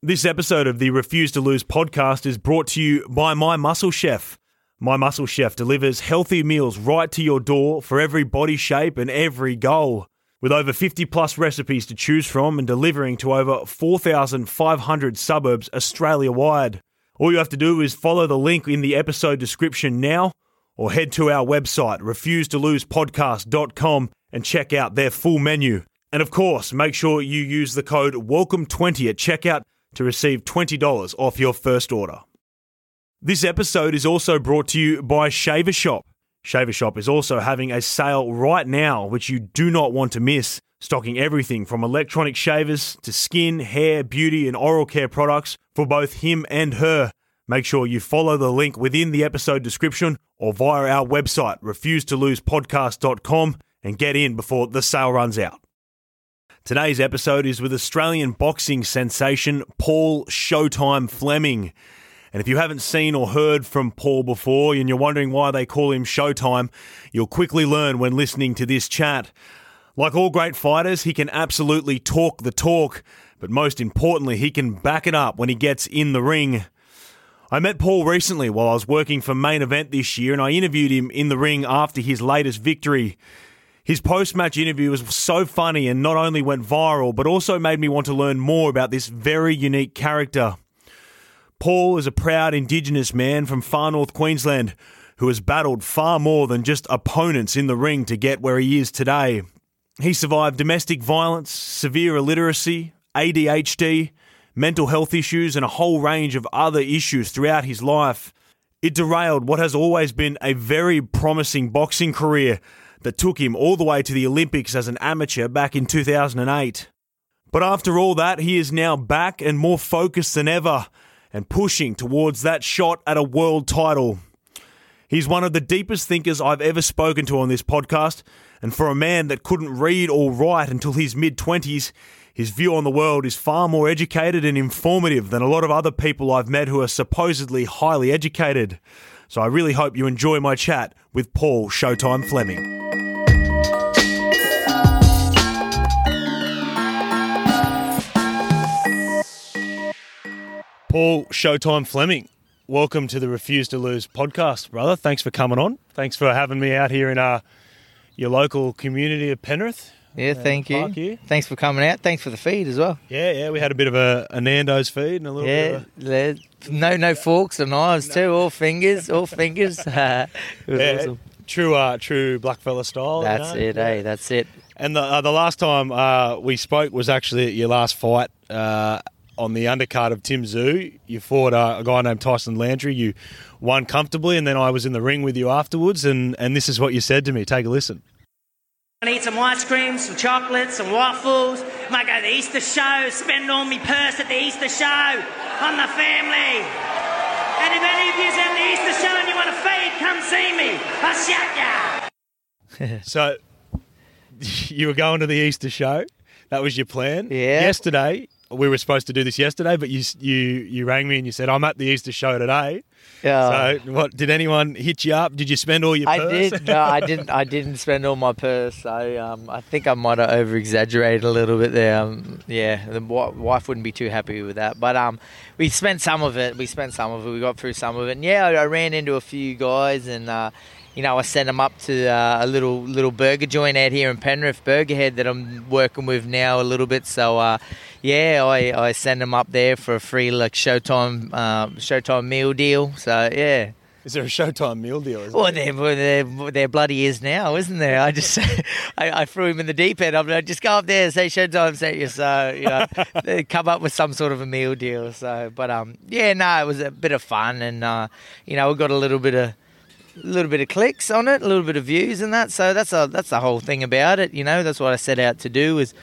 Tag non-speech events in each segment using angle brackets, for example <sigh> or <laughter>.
This episode of the Refuse to Lose podcast is brought to you by My Muscle Chef. My Muscle Chef delivers healthy meals right to your door for every body shape and every goal. With over 50 plus recipes to choose from and delivering to over 4,500 suburbs Australia wide. All you have to do is follow the link in the episode description now or head to our website, refusetolosepodcast.com, and check out their full menu. And of course, make sure you use the code WELCOME20 at checkout to receive $20 off your first order. This episode is also brought to you by Shaver Shop. Shaver Shop is also having a sale right now, which you do not want to miss, stocking everything from electronic shavers to skin, hair, beauty, and oral care products for both him and her. Make sure you follow the link within the episode description or via our website, refusetolosepodcast.com, and get in before the sale runs out. Today's episode is with Australian boxing sensation Paul Showtime Fleming. And if you haven't seen or heard from Paul before and you're wondering why they call him Showtime, you'll quickly learn when listening to this chat. Like all great fighters, he can absolutely talk the talk, but most importantly, he can back it up when he gets in the ring. I met Paul recently while I was working for Main Event this year, and I interviewed him in the ring after his latest victory. His post match interview was so funny and not only went viral, but also made me want to learn more about this very unique character. Paul is a proud Indigenous man from far north Queensland who has battled far more than just opponents in the ring to get where he is today. He survived domestic violence, severe illiteracy, ADHD, mental health issues, and a whole range of other issues throughout his life. It derailed what has always been a very promising boxing career that took him all the way to the Olympics as an amateur back in 2008. But after all that, he is now back and more focused than ever and pushing towards that shot at a world title. He's one of the deepest thinkers I've ever spoken to on this podcast, and for a man that couldn't read or write until his mid 20s, his view on the world is far more educated and informative than a lot of other people I've met who are supposedly highly educated. So I really hope you enjoy my chat with Paul Showtime Fleming. Paul Showtime Fleming, welcome to the Refuse to Lose podcast, brother. Thanks for coming on. Thanks for having me out here in uh, your local community of Penrith. Yeah, thank you. here. Thanks for coming out. Thanks for the feed as well. Yeah, yeah, we had a bit of a, a Nando's feed and a little Yeah, bit of le- no, no forks or knives too. All fingers, all fingers. <laughs> it was yeah, awesome. true, uh, true blackfella style. you That's know? it, eh? That's it. And the uh, the last time uh, we spoke was actually at your last fight uh, on the undercard of Tim Tszyu. You fought uh, a guy named Tyson Lantry. You won comfortably, and then I was in the ring with you afterwards. And, and this is what you said to me. Take a listen. I need some ice cream, some chocolates, some waffles. Might go to the Easter show, spend all my purse at the Easter show on the family. And if any of you's at the Easter show and you want to feed, come see me. I'll shut ya. <laughs> So <laughs> you were going to the Easter show. That was your plan. Yeah. Yesterday we were supposed to do this yesterday, but you you you rang me and you said I'm at the Easter show today. Yeah. So what? Did anyone hit you up? Did you spend all your I purse? did. No, I <laughs> didn't. I didn't spend all my purse. I um, I think I might have over exaggerated a little bit there. Um, yeah, the wi- wife wouldn't be too happy with that. But um, we spent some of it. We spent some of it. We got through some of it. And yeah, I, I ran into a few guys and. Uh, you know, I sent them up to uh, a little little burger joint out here in Penrith, Burgerhead, that I'm working with now a little bit. So, uh, yeah, I, I send them up there for a free like Showtime uh, Showtime meal deal. So, yeah. Is there a Showtime meal deal? Well, there, there, there bloody is now, isn't there? I just, <laughs> I, I threw him in the deep end. I'm like, just go up there, say Showtime sent you. So, you know, <laughs> they come up with some sort of a meal deal. So, but um, yeah, no, it was a bit of fun, and uh, you know, we got a little bit of, a little bit of clicks on it, a little bit of views and that. So that's a that's the whole thing about it. You know, that's what I set out to do is,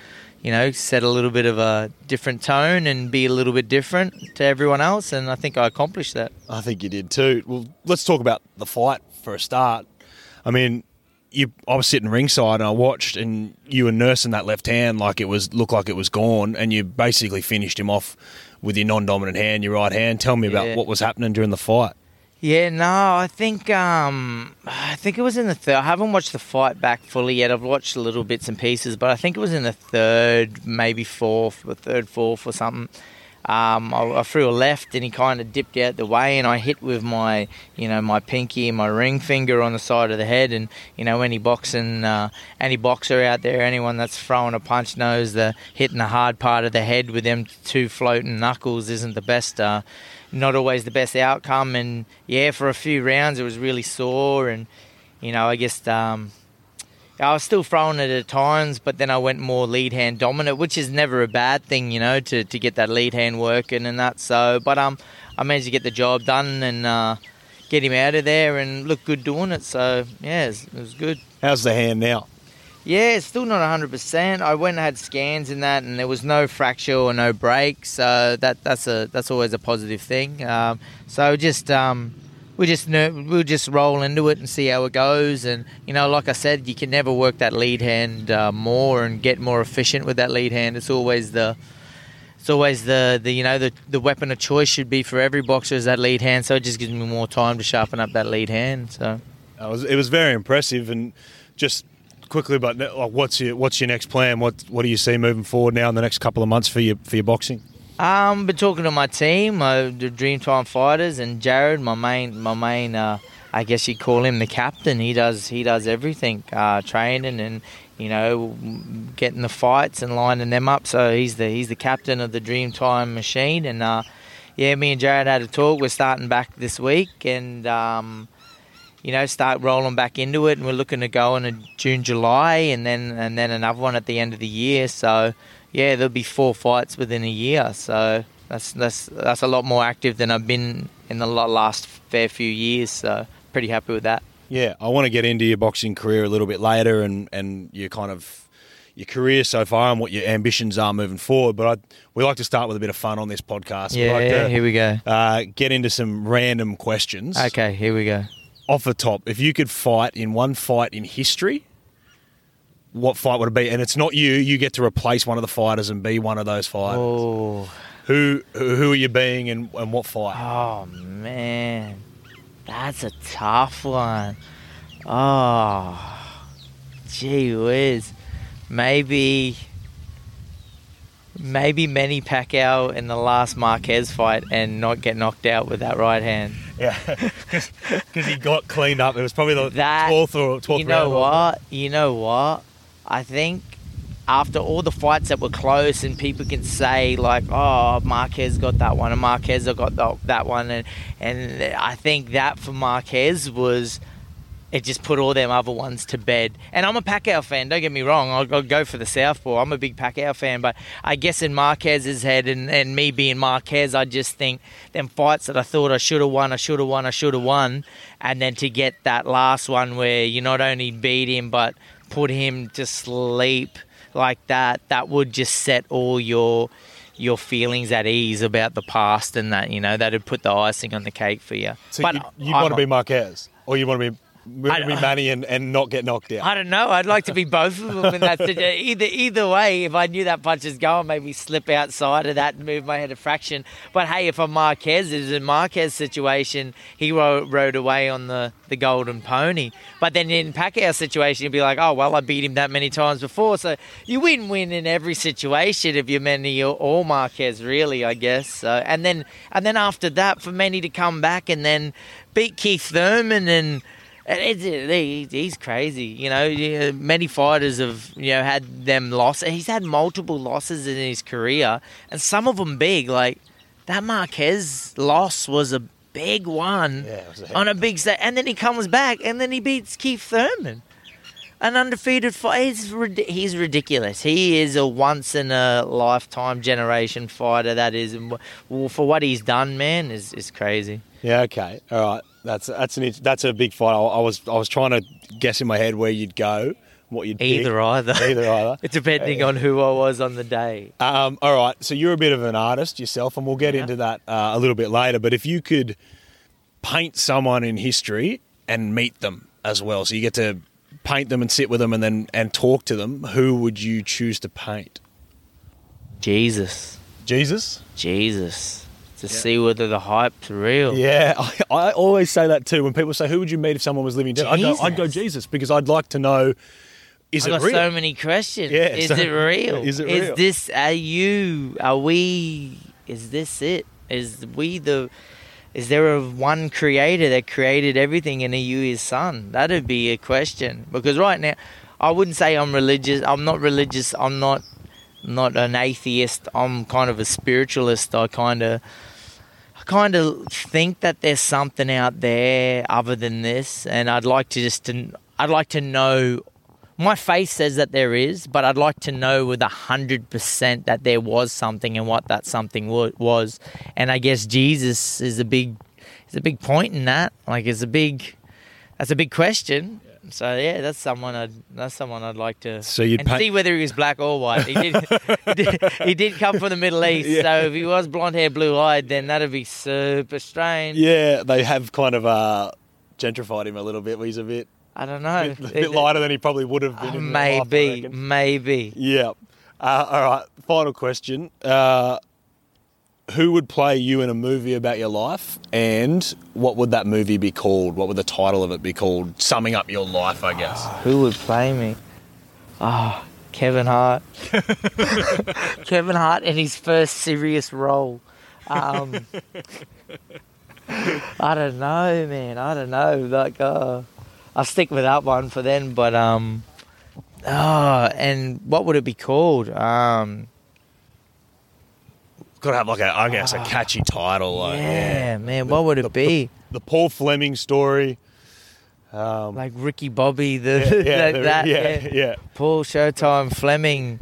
you know, set a little bit of a different tone and be a little bit different to everyone else, and I think I accomplished that. I think you did too. Well, let's talk about the fight for a start. I mean, you, I was sitting ringside and I watched, and you were nursing that left hand like it was looked like it was gone, and you basically finished him off with your non-dominant hand, your right hand. Tell me about Yeah. what was happening during the fight. Yeah, no, I think um, I think it was in the third. I haven't watched the fight back fully yet. I've watched little bits and pieces, but I think it was in the third, maybe fourth, or third, fourth, or something. um, I, I threw a left and he kind of dipped out the way and I hit with my you know my pinky and my ring finger on the side of the head and you know any boxing uh, any boxer out there anyone that's throwing a punch knows the hitting the hard part of the head with them two floating knuckles isn't the best uh, not always the best outcome and yeah for a few rounds it was really sore and you know I guess um, I was still throwing it at times, but then I went more lead hand dominant, which is never a bad thing, you know, to, to get that lead hand working and that. So, but um, I managed to get the job done and uh, get him out of there and look good doing it. So yeah, it was, it was good. How's the hand now? Yeah, it's still not 100%. I went and had scans in that, and there was no fracture or no break, so that that's a that's always a positive thing. Um, so just um, we just we'll just roll into it and see how it goes. And you know, like I said, you can never work that lead hand uh, more and get more efficient with that lead hand. It's always the it's always the, the you know the, the weapon of choice should be for every boxer is that lead hand. So it just gives me more time to sharpen up that lead hand. So it was, it was very impressive and just quickly, but like, what's your what's your next plan? What what do you see moving forward now in the next couple of months for your for your boxing? Um, been talking to my team, uh, the Dreamtime Fighters, and Jared, my main my main. Uh, I guess you'd call him the captain. He does he does everything, uh, training and you know getting the fights and lining them up. So he's the he's the captain of the Dreamtime machine. And uh, yeah, me and Jared had a talk. We're starting back this week, and um, you know, start rolling back into it, and we're looking to go in June, July, and then and then another one at the end of the year. So, yeah, there'll be four fights within a year. So that's that's that's a lot more active than I've been in the last fair few years. So pretty happy with that. Yeah, I want to get into your boxing career a little bit later, and and your kind of your career so far and what your ambitions are moving forward. But I, we like to start with a bit of fun on this podcast. Yeah, like yeah to, here we go. Uh, get into some random questions. Okay, here we go off the top, if you could fight in one fight in history, what fight would it be? And it's not you. You get to replace one of the fighters and be one of those fighters. Oh. Who who are you being and, and what fight? Oh man, that's a tough one. Oh, gee whiz. Maybe maybe Manny Pacquiao in the last Marquez fight and not get knocked out with that right hand. Yeah, <laughs> because he got cleaned up. It was probably the that, 12th or 12th You know round. what? You know what? I think after all the fights that were close and people can say like, oh, Marquez got that one and Marquez got that one. And, and I think that for Marquez was – it just put all them other ones to bed. And I'm a Pacquiao fan. Don't get me wrong. I'll, I'll, go for the Southpaw. I'm a big Pacquiao fan. But I guess in Marquez's head and, and me being Marquez, I just think them fights that I thought I should have won, I should have won, I should have won, and then to get that last one where you not only beat him but put him to sleep like that, that would just set all your your feelings at ease about the past and that you know that'd put the icing on the cake for you. So but you, you want to be Marquez, or you want to be Moving money and, and not get knocked out. I don't know. I'd like to be both of them in that situation. <laughs> Either either way, if I knew that punch is going, maybe slip outside of that and move my head a fraction. But hey, if I'm Marquez, it's a Marquez situation. He rode, rode away on the, the golden pony. But then in Pacquiao's situation, you'd be like, oh well, I beat him that many times before. So you win win in every situation if you're Manny or, or Marquez, really, I guess. So and then and then after that, for Manny to come back and then beat Keith Thurman and it's, uh, he's crazy, you know. Many fighters have, you know, had them losses. He's had multiple losses in his career, and some of them big. Like that Marquez loss was a big one yeah, a on a big set, and then he comes back, and then he beats Keith Thurman, an undefeated fighter. He's, he's ridiculous. He is a once in a lifetime generation fighter. That is, for what he's done, man, is is crazy. Yeah. Okay. All right. That's that's an that's a big fight. I, I, was I was trying to guess in my head where you'd go, what you'd either pick. either either either. it's <laughs> depending on who I was on the day. Um, all right, so you're a bit of an artist yourself, and we'll get yeah. into that uh, a little bit later. But if you could paint someone in history and meet them as well, so you get to paint them and sit with them and then and talk to them, who would you choose to paint? Jesus. Jesus. Jesus to yeah. see whether the hype's real. Yeah, I, I, always say that too. When people say, "Who would you meet if someone was living dead?" I go, "I'd go Jesus," because I'd like to know. Is I it got real? so many questions. Yeah, is so, it real? Is it real? Is this? Are you? Are we? is this it? Is we the is there a one creator that created everything and are you his son? That'd be a question. Because right now I wouldn't say I'm religious. I'm not religious. I'm not not an atheist. I'm kind of a spiritualist. I kind of I kind of think that there's something out there other than this and I'd like to just to, I'd like to know my face says that there is, but I'd like to know with a hundred percent that there was something and what that something was. And I guess Jesus is a big, is a big point in that. Like, it's a big, that's a big question. So yeah, that's someone I'd that's someone I'd like to so you'd and see whether he was black or white. He did, he did, he did come from the Middle <laughs> East, yeah. so if he was blonde hair, blue eyed, then that'd be super strange. Yeah, they have kind of uh, gentrified him a little bit. He's a bit I don't know. A bit, a bit lighter than he probably would have been. Uh, maybe, life, maybe. Yeah. Uh, all right. Final question. Uh, who would play you in a movie about your life, and what would that movie be called? What would the title of it be called? Summing up your life, I guess. Who would play me? Ah, oh, Kevin Hart. <laughs> Kevin Hart in his first serious role. Um, I don't know, man. I don't know. Like, uh, I'll stick with that one for then. But um, oh, and what would it be called? Um, gotta have like a, I guess, a ah. catchy title. Like, yeah, yeah, man. What would it the, be? The, the, Paul Fleming story. Um, like Ricky Bobby, the yeah, <laughs> yeah, that, that, yeah, yeah, yeah. Paul Showtime Fleming,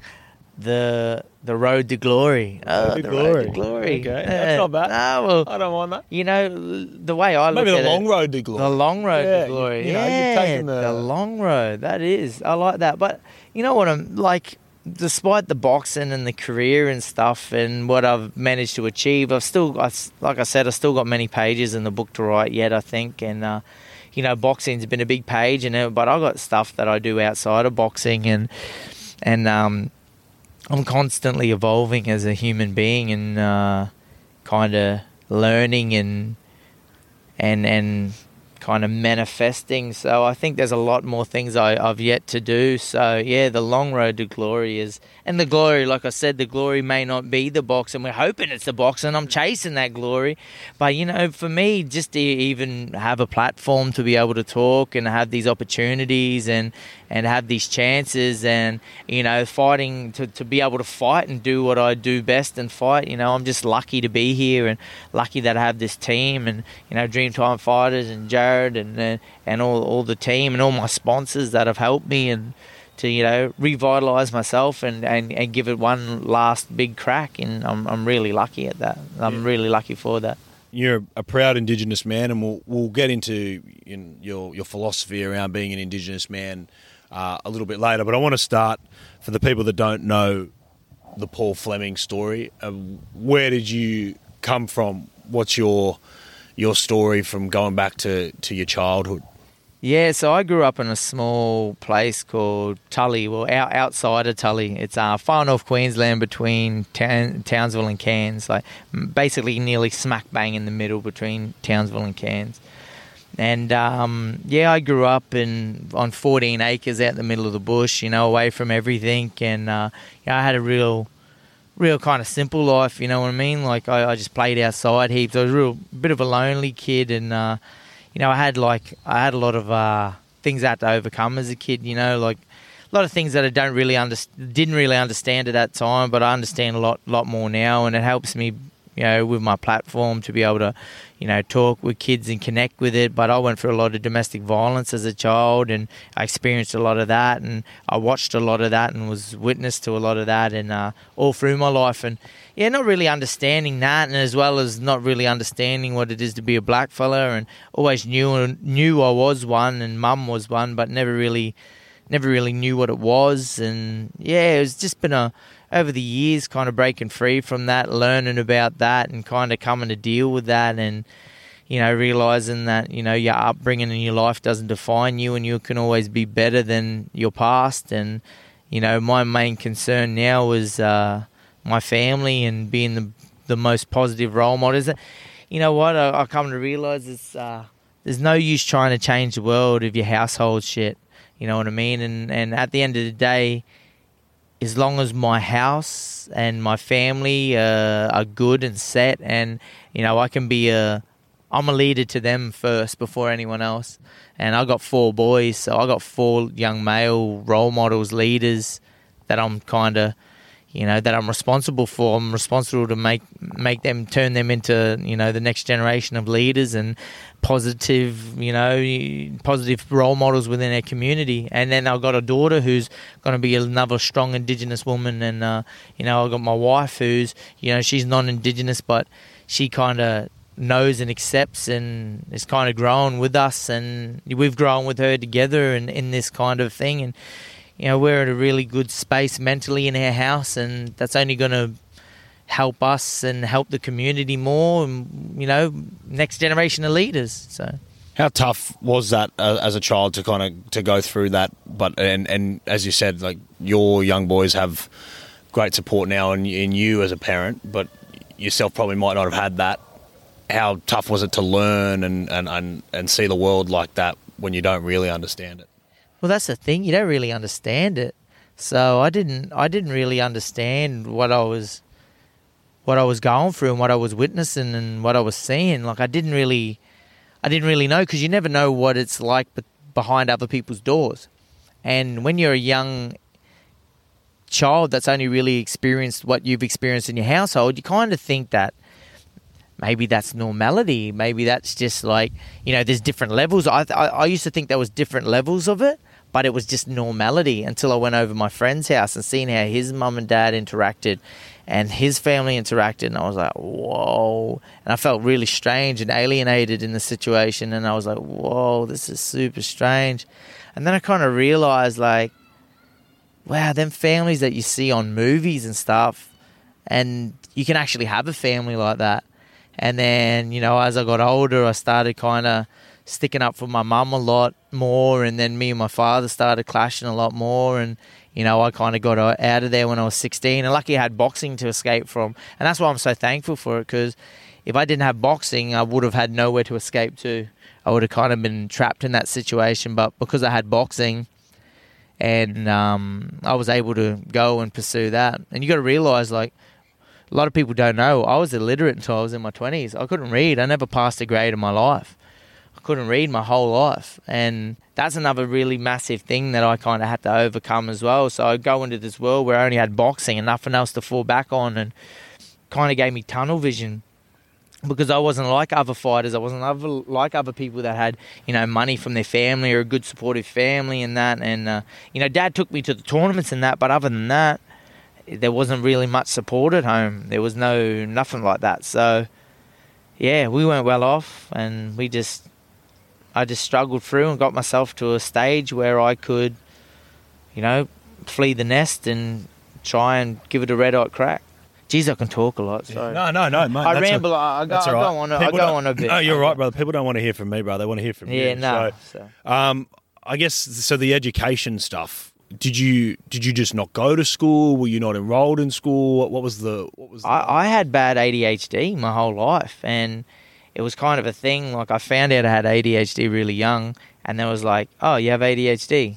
the the road to glory. Oh, the glory. road to glory. Okay, that's not bad. No, well, I don't mind that. You know the way I look at maybe the long it, road to glory. The long road yeah, to glory. You, you know, yeah, the... the long road. That is. I like that. But you know what? I'm like. Despite the boxing and the career and stuff and what I've managed to achieve, I've still, I, like I said, I've still got many pages in the book to write yet. I think, and uh, you know, boxing's been a big page, and uh, but I've got stuff that I do outside of boxing, and and um, I'm constantly evolving as a human being and uh, kind of learning and and and kind of manifesting. So I think there's a lot more things I, have yet to do. So yeah, the long road to glory is, and the glory, like I said, the glory may not be the box, and we're hoping it's the box, and I'm mm. chasing that glory. But you know, for me, just to even have a platform to be able to talk and have these opportunities and and have these chances and you know fighting to, to be able to fight and do what I do best and fight. You know I'm just lucky to be here and lucky that I have this team and you know Dreamtime Fighters and Jared and and all, all the team and all my sponsors that have helped me and to you know revitalize myself and, and, and give it one last big crack. And I'm, I'm really lucky at that. I'm yeah. really lucky for that. You're a proud Indigenous man, and we'll we'll get into in your your philosophy around being an Indigenous man uh, a little bit later. But I want to start for the people that don't know the Paul Fleming story. Uh, where did you come from? What's your your story from going back to, to your childhood? Yeah, so I grew up in a small place called Tully, well, out, outside of Tully. It's uh, far north Queensland between Townsville and Cairns, like basically nearly smack bang in the middle between Townsville and Cairns. And um, yeah, I grew up in on 14 acres out in the middle of the bush, you know, away from everything. And uh, I had a real, real kind of simple life, you know what I mean? Like I, I just played outside heaps. I was a real bit of a lonely kid, and uh, you know, I had like I had a lot of uh, things I had to overcome as a kid. You know, like a lot of things that I don't really under, didn't really understand at that time, but I understand a lot, lot more now, and it helps me you know, with my platform to be able to, you know, talk with kids and connect with it. But I went through a lot of domestic violence as a child, and I experienced a lot of that, and I watched a lot of that, and was witness to a lot of that, and uh, all through my life, and yeah, not really understanding that, and as well as not really understanding what it is to be a black fella, and always knew knew I was one, and mum was one, but never really, never really knew what it was, and yeah, it's just been a over the years, kind of breaking free from that, learning about that, and kind of coming to deal with that, and you know, realizing that you know your upbringing and your life doesn't define you, and you can always be better than your past. And you know, my main concern now is uh, my family and being the the most positive role model. You know what I, I come to realize is uh, there's no use trying to change the world if your household shit. You know what I mean? And and at the end of the day as long as my house and my family uh, are good and set, and you know, I can be a I'm a leader to them first before anyone else. And I got four boys, so I got four young male role models, leaders that I'm kind of, you know, that I'm responsible for. I'm responsible to make make them turn them into, you know, the next generation of leaders and positive, you know, positive role models within their community. And then I've got a daughter who's going to be another strong Indigenous woman, and uh, you know, I've got my wife who's, you know, she's non-Indigenous, but she kind of knows and accepts and is kind of grown with us and we've grown with her together and in this kind of thing and you know we're in a really good space mentally in our house and that's only going to help us and help the community more and you know next generation of leaders so. How tough was that uh, as a child to kind of to go through that? But and and as you said like your young boys have great support now in, in you as a parent but yourself probably might not have had that. How tough was it to learn and, and, and, and see the world like that when you don't really understand it? Well, that's the thing. You don't really understand it. So I didn't. I didn't really understand what I was, what I was going through and what I was witnessing and what I was seeing. Like I didn't really, I didn't really know because you never know what it's like behind other people's doors. And when you're a young child that's only really experienced what you've experienced in your household, you kind of think that maybe that's normality. Maybe that's just like you know, there's different levels. I, I, I used to think there was different levels of it, but it was just normality until I went over my friend's house and seen how his mum and dad interacted, and his family interacted, and I was like, whoa! And I felt really strange and alienated in the situation, and I was like, whoa, this is super strange. And then I kind of realized like, wow, them families that you see on movies and stuff, and you can actually have a family like that and then, you know, as I got older, I started kind of sticking up for my mum a lot more. And then me and my father started clashing a lot more. And, you know, I kind of got out of there when I was 16. And lucky I had boxing to escape from. And that's why I'm so thankful for it because if I didn't have boxing, I would have had nowhere to escape to. I would have kind of been trapped in that situation. But because I had boxing, and um, I was able to go and pursue that. And you got to realize, like, a lot of people don't know. I was illiterate until I was in my 20s. I couldn't read. I never passed a grade in my life. Couldn't read my whole life. And that's another really massive thing that I kind of had to overcome as well. So I go into this world where I only had boxing and nothing else to fall back on and kind of gave me tunnel vision because I wasn't like other fighters. I wasn't other, like other people that had, you know, money from their family or a good supportive family and that. And, uh, you know, dad took me to the tournaments and that, but other than that, there wasn't really much support at home. There was no nothing like that. So yeah, we weren't well off, and we just I just struggled through and got myself to a stage where I could, you know, flee the nest and try and give it a red hot crack. Geez, I can talk a lot. Sorry. No, no, no, mate. I ramble. A, I go, I go on. A, I go on a bit. No, you're right, brother. People don't want to hear from me, brother. They want to hear from yeah, you. Yeah, no. So, so. Um, I guess so. The education stuff did you did you just not go to school? Were you not enrolled in school? What, what was the what was? The... I, I had bad ADHD my whole life, and it was kind of a thing. Like I found out I had ADHD really young, and there was like, oh, you have ADHD,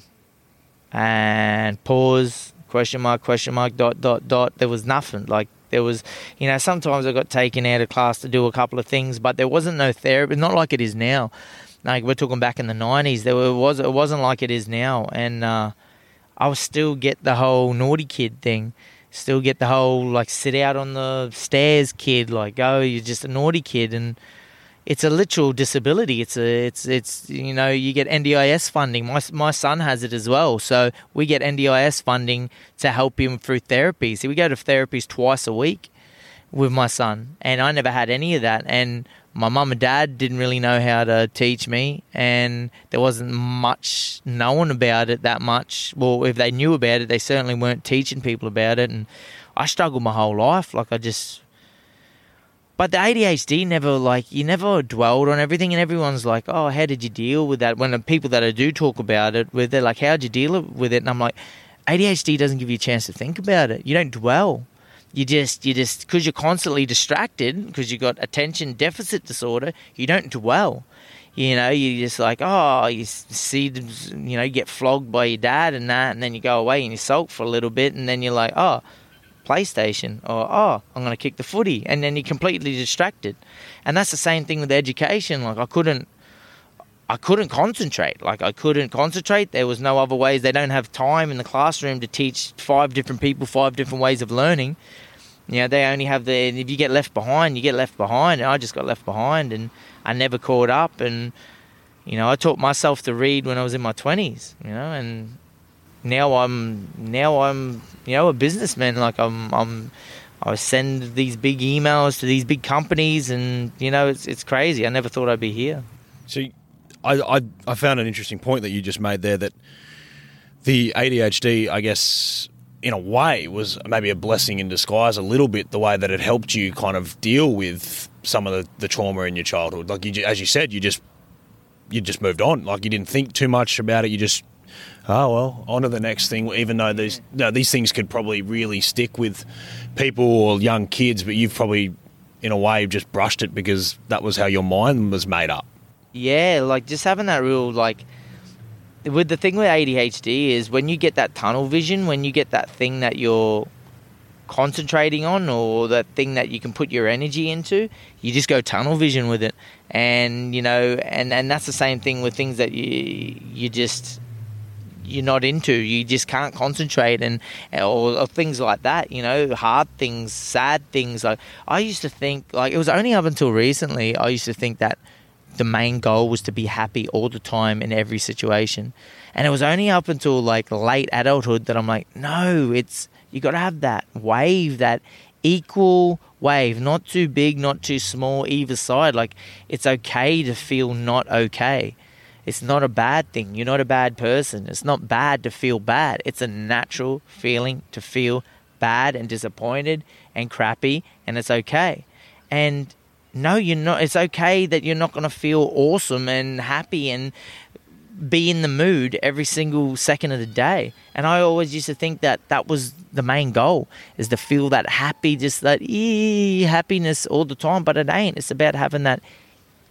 and pause question mark question mark dot dot dot. There was nothing like there was, you know, sometimes I got taken out of class to do a couple of things, but there wasn't no therapy. Not like it is now. Like we're talking back in the nineties, there was it wasn't like it is now, and. Uh, I would still get the whole naughty kid thing. Still get the whole like sit out on the stairs kid, like oh you're just a naughty kid, and it's a literal disability. It's a it's it's you know you get NDIS funding. My my son has it as well, so we get NDIS funding to help him through therapy. So we go to therapies twice a week with my son, and I never had any of that. And my mum and dad didn't really know how to teach me, and there wasn't much known about it that much. Well, if they knew about it, they certainly weren't teaching people about it. And I struggled my whole life. Like I just, but the ADHD never like you never dwelled on everything, and everyone's like, "Oh, how did you deal with that?" When the people that I do talk about it with, they're like, "How'd you deal with it?" And I'm like, ADHD doesn't give you a chance to think about it. You don't dwell you just you just because you're constantly distracted because you've got attention deficit disorder you don't dwell you know, you just like, oh, you see, you know, you get flogged by your dad and that, and then you go away and you sulk for a little bit, and then you're like, oh, PlayStation, or oh, I'm going to kick the footy, and then you're completely distracted. And that's the same thing with education. Like I couldn't, I couldn't concentrate. Like I couldn't concentrate. There was no other ways. They don't have time in the classroom to teach five different people five different ways of learning. You know, they only have the. If you get left behind, you get left behind. And I just got left behind, and I never caught up. And you know, I taught myself to read when I was in my twenties. You know, and now I'm now I'm you know a businessman. Like I'm I'm I send these big emails to these big companies, and you know, it's it's crazy. I never thought I'd be here. So, I, I I found an interesting point that you just made there that the ADHD, I guess, in a way, was maybe a blessing in disguise a little bit. The way that it helped you kind of deal with some of the, the trauma in your childhood. Like you, as you said, you just you just moved on. Like you didn't think too much about it. You just oh well, on to the next thing. Even though these know, these things could probably really stick with people or young kids, but you've probably in a way just brushed it because that was how your mind was made up. Yeah, like just having that real like with the thing with ADHD is when you get that tunnel vision, when you get that thing that you're concentrating on or that thing that you can put your energy into, you just go tunnel vision with it. And you know, and and that's the same thing with things that you you just you're not into. You just can't concentrate and or, or, things like that. You know, hard things, sad things. Like I used to think, like it was only up until recently, I used to think that the main goal was to be happy all the time in every situation. And it was only up until like late adulthood that I'm like, no, it's you got to have that wave, that equal wave, not too big, not too small, either side. Like it's okay to feel not okay. It's not a bad thing. You're not a bad person. It's not bad to feel bad. It's a natural feeling to feel bad and disappointed and crappy, and it's okay. And no, you're not. It's okay that you're not going to feel awesome and happy and be in the mood every single second of the day. And I always used to think that that was the main goal is to feel that happy, just that ee, happiness all the time. But it ain't. It's about having that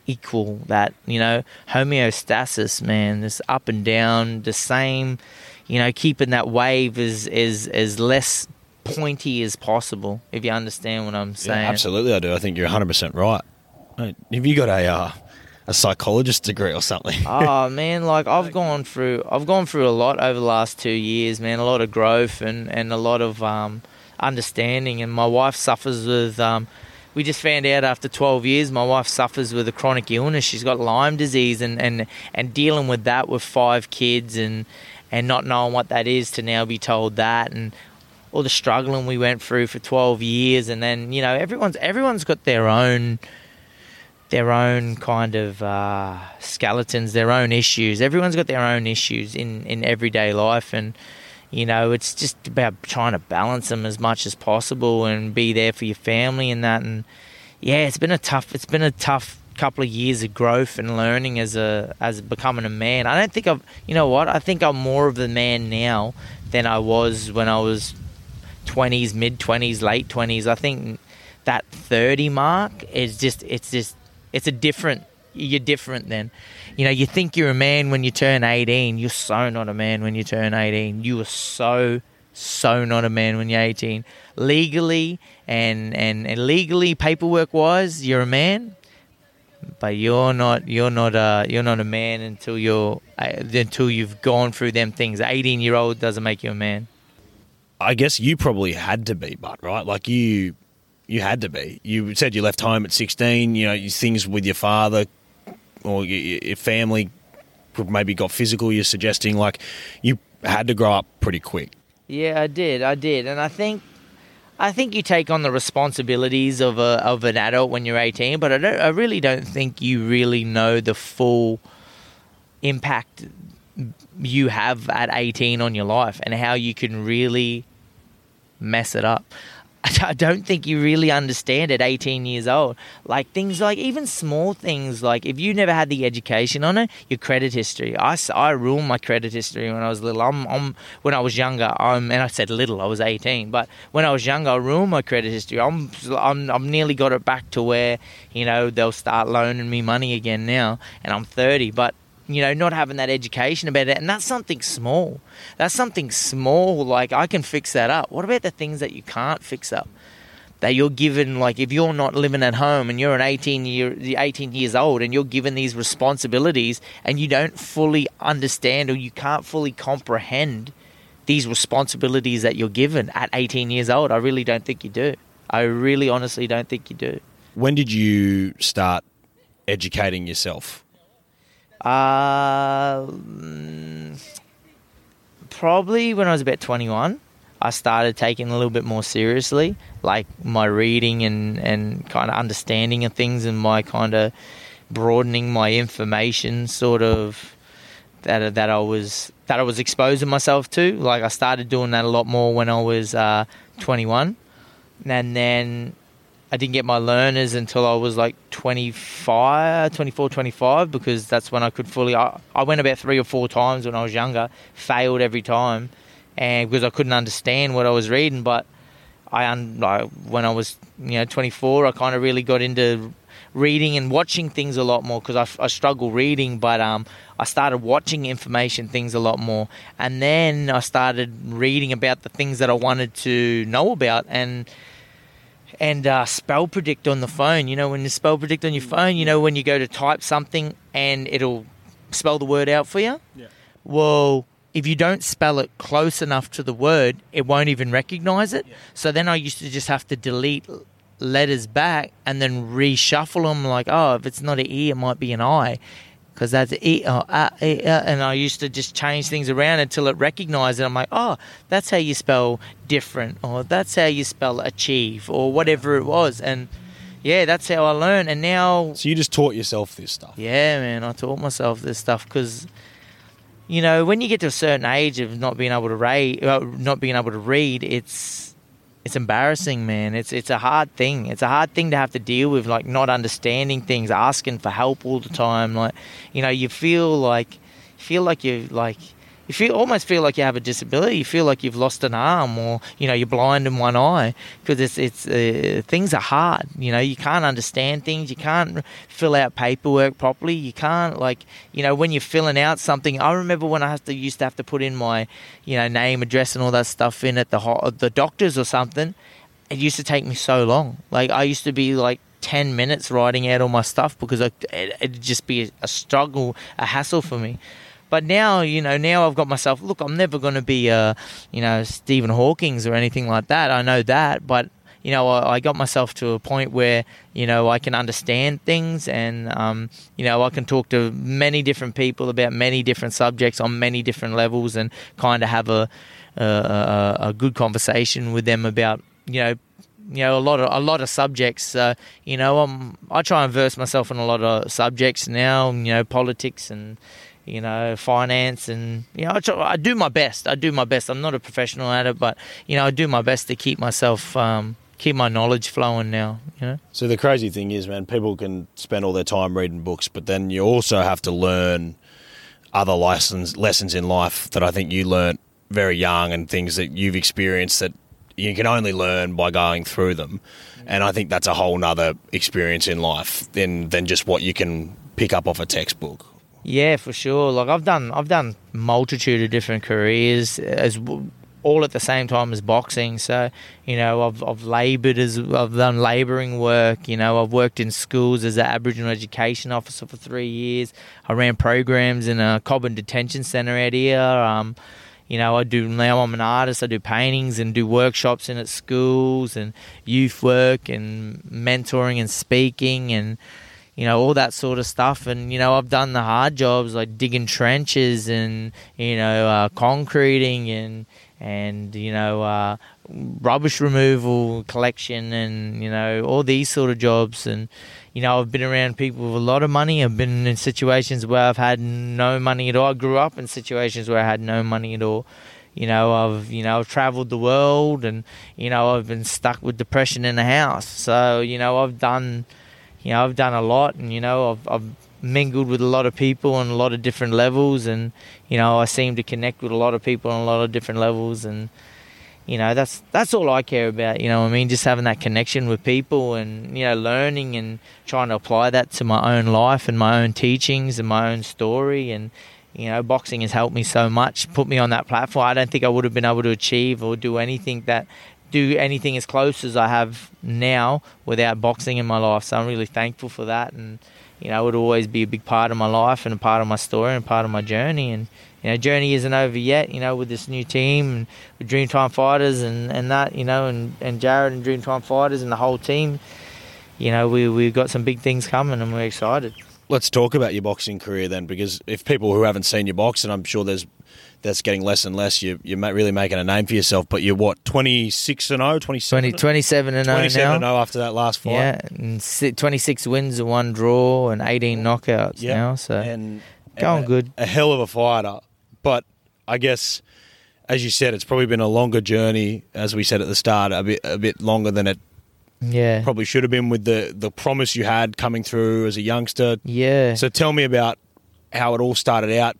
equal, that you know homeostasis, man. This up and down, the same. You know, keeping that wave as as as less pointy as possible. If you understand what I'm saying. Yeah, absolutely, I do. I think you're 100 percent right. Have you got a uh, a psychologist degree or something? <laughs> oh man, like I've gone through I've gone through a lot over the last two years, man. A lot of growth and and a lot of um, understanding. And my wife suffers with. Um, we just found out after 12 years my wife suffers with a chronic illness. She's got lyme disease and, and, and dealing with that with five kids and and not knowing what that is to now be told that and all the struggling we went through for 12 years. And then you know everyone's everyone's got their own their own kind of uh, skeletons their own issues. Everyone's got their own issues in in everyday life. And you know it's just about trying to balance them as much as possible and be there for your family and that. And yeah it's been a tough it's been a tough couple of years of growth and learning as a as becoming a man. I don't think i've you know what? I think i'm more of the man now than i was when i was 20s, mid 20s, late 20s. I think that 30 mark is just it's just it's a different you're different then. You know, you think you're a man when you turn 18. You're so not a man when you turn 18. You are so so not a man when you're 18. Legally and and, and legally paperwork wise, you're a man. But you're not you're not a you're not a man until you're uh, until you've gone through them things. 18 year old doesn't make you a man. I guess you probably had to be, but right, like you, you had to be. You said you left home at sixteen. You know, things with your father or your family maybe got physical. You're suggesting like you had to grow up pretty quick. Yeah, I did. I did, and I think I think you take on the responsibilities of a of an adult when you're 18, but I don't. I really don't think you really know the full impact you have at 18 on your life and how you can really mess it up. <laughs> I don't think you really understand at 18 years old. Like things like even small things like if you never had the education on it, your credit history. I, I ruined my credit history when I was little. I'm, I'm when I was younger. I'm and I said little. I was 18, but when I was younger, I ruined my credit history. I'm I'm I'm nearly got it back to where you know they'll start loaning me money again now, and I'm 30. But you know, not having that education about it. And that's something small. That's something small. Like, I can fix that up. What about the things that you can't fix up? That you're given, like, if you're not living at home and you're an 18 year, 18 years old and you're given these responsibilities and you don't fully understand or you can't fully comprehend these responsibilities that you're given at 18 years old, I really don't think you do. I really honestly don't think you do. When did you start educating yourself? Uh, probably when I was about 21, I started taking a little bit more seriously, like my reading and, and kind of understanding of things and my kind of broadening my information sort of that that I was that I was exposing myself to. Like I started doing that a lot more when I was uh, 21, and then I didn't get my learners until I was like 25, 24, 25, because that's when I could fully. I, I went about three or four times when I was younger, failed every time, and because I couldn't understand what I was reading. But I, like, when I was, you know, 24, I kind of really got into reading and watching things a lot more because I, I struggle reading, but um, I started watching information things a lot more, and then I started reading about the things that I wanted to know about and and uh, spell predict on the phone. You know, when you spell predict on your phone, you know, when you go to type something and it'll spell the word out for you. Yeah. Well, if you don't spell it close enough to the word, it won't even recognize it. Yeah. So then I used to just have to delete letters back and then reshuffle them like, oh, if it's not an E, it might be an I because that's e, uh, e, uh, and I used to just change things around until it recognized it. I'm like, oh, that's how you spell different, or that's how you spell achieve, or whatever it was, and yeah, that's how I learned. And now, so you just taught yourself this stuff. Yeah, man, I taught myself this stuff because. You know, when you get to a certain age of not being able to read, uh, not being able to read, it's it's embarrassing, man. It's it's a hard thing. It's a hard thing to have to deal with, like not understanding things, asking for help all the time. Like, you know, you feel like feel like you like you feel almost feel like you have a disability. You feel like you've lost an arm, or you know you're blind in one eye because it's it's uh, things are hard. You know you can't understand things. You can't fill out paperwork properly. You can't like you know when you're filling out something. I remember when I to used to have to put in my you know name, address, and all that stuff in at the ho- the doctors or something. It used to take me so long. Like I used to be like 10 minutes writing out all my stuff because it, would just be a struggle, a hassle for me. But now, you know, now I've got myself. Look, I'm never going to be, uh, you know, Stephen Hawking's or anything like that. I know that, but you know, I, I, got myself to a point where you know I can understand things, and um, you know, I can talk to many different people about many different subjects on many different levels, and kind of have a, a, a good conversation with them about you know you know a lot of a lot of subjects. Uh, you know, I'm, I try and verse myself in a lot of subjects now. You know, politics and you know, finance, and you know, I, try, I, do my best. I do my best. I'm not a professional at it, but you know, I do my best to keep myself, um, keep my knowledge flowing. Now, you know. So the crazy thing is, man, people can spend all their time reading books, but then you also have to learn other lessons lessons in life that I think you learnt very young, and things that you've experienced that you can only learn by going through them. And I think that's a whole nother experience in life than than just what you can pick up off a textbook. Yeah, for sure. Like I've done, I've done multitude of different careers as all at the same time as boxing. So you know, I've I've laboured as I've done labouring work. You know, I've worked in schools as an Aboriginal education officer for three years. I ran programs in a Cobham detention centre out here. Um, you know, I do now. I'm an artist. I do paintings and do workshops in at schools and youth work and mentoring and speaking and you know, all that sort of stuff. And, you know, I've done the hard jobs like digging trenches and, you know, uh, concreting and, and, you know, uh, rubbish removal collection and, you know, all these sort of jobs. And, you know, I've been around people with a lot of money. I've been in situations where I've had no money at all. I grew up in situations where I had no money at all you know, I've you know I've travelled the world, and you know I've been stuck with depression in the house. So you know I've done, you know I've done a lot, and you know I've, I've mingled with a lot of people on a lot of different levels, and you know I seem to connect with a lot of people on a lot of different levels, and you know that's that's all I care about. You know, I mean, just having that connection with people, and you know, learning and trying to apply that to my own life and my own teachings and my own story, and you know, boxing has helped me so much, put me on that platform. I don't think I would have been able to achieve or do anything that do anything as close as I have now without boxing in my life. So I'm really thankful for that, and you know, it would always be a big part of my life and a part of my story and part of my journey. And you know, journey isn't over yet. You know, with this new team and with Dreamtime Fighters and, and that, you know, and, and Jared and Dreamtime Fighters and the whole team. You know, we we've got some big things coming, and we're excited. Let's talk about your boxing career then, because if people who haven't seen your box, and I'm sure there's that's getting less and less, you, you're really making a name for yourself. But you're what, 26 and 0, 27? 20, 27 and 0 27 now. and 0 after that last fight. Yeah, and 26 wins and one draw and 18 knockouts Yeah. now. So and Going a, good. A hell of a fighter, but I guess, as you said, it's probably been a longer journey. As we said at the start, a bit a bit longer than it yeah, probably should have been with the the promise you had coming through as a youngster. yeah. So tell me about how it all started out.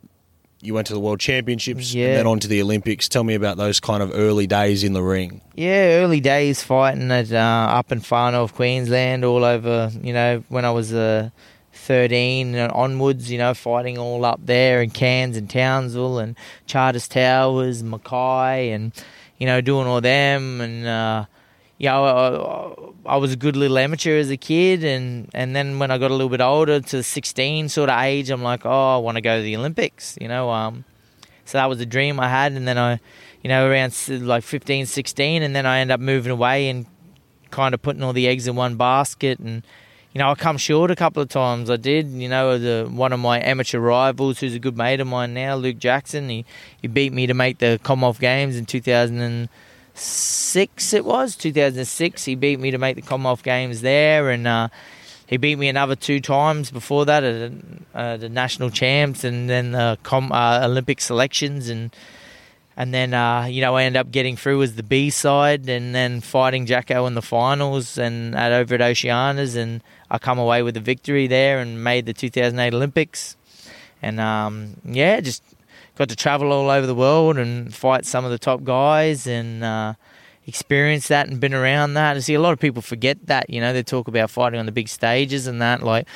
You went to the World Championships Yeah. and then on to the Olympics. Tell me about those kind of early days in the ring. Yeah, early days fighting at uh, up in far north Queensland, all over. You know, when I was uh, 13 and onwards, you know, fighting all up there in Cairns and Townsville and Charters Towers, Mackay, and you know, doing all them. And uh, yeah, I, I was a good little amateur as a kid, and and then when I got a little bit older, to 16 sort of age, I'm like, oh, I want to go to the Olympics. You know, um, so that was a dream I had, and then I, you know, around like 15, 16, and then I end up moving away and kind of putting all the eggs in one basket, and you know, I come short a couple of times. I did, you know, the one of my amateur rivals, who's a good mate of mine now, Luke Jackson. He he beat me to make the Commonwealth Games in 2006. It was 2006. He beat me to make the Commonwealth Games there, and. Uh, he beat me another two times before that at uh, the national champs and then the com- uh, Olympic selections and and then uh, you know I ended up getting through as the B side and then fighting Jacko in the finals and at over at Oceanas and I come away with a victory there and made the 2008 Olympics and um, yeah just got to travel all over the world and fight some of the top guys and uh, experienced that and been around that. I see a lot of people forget that, you know, they talk about fighting on the big stages and that. Like,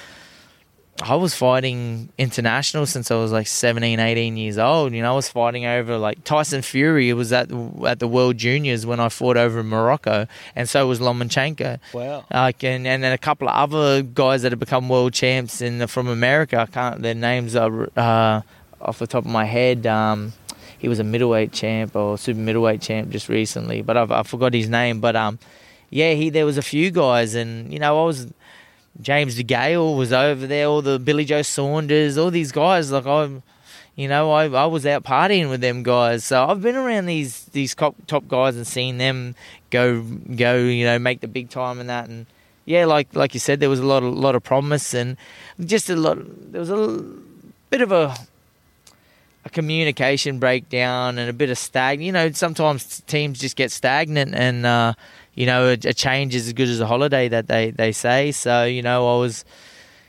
I was fighting international since I was like 17, 18 years old. You know, I was fighting over like Tyson Fury. Was at the, at the World Juniors when I fought over in Morocco, and so was Lomachenko. Wow. Like, and, and then a couple of other guys that have become world champs in from America. I can't. Their names are uh, off the top of my head. Um, he was a middleweight champ or super middleweight champ just recently, but I've, I forgot his name. But um, yeah, he there was a few guys, and you know I was James DeGale was over there, all the Billy Joe Saunders, all these guys. Like I, you know, I, I was out partying with them guys. So I've been around these these top, top guys and seen them go go, you know, make the big time and that. And yeah, like like you said, there was a lot of lot of promise and just a lot. There was a bit of a a communication breakdown and a bit of stag. You know, sometimes teams just get stagnant, and uh, you know, a, a change is as good as a holiday that they they say. So you know, I was.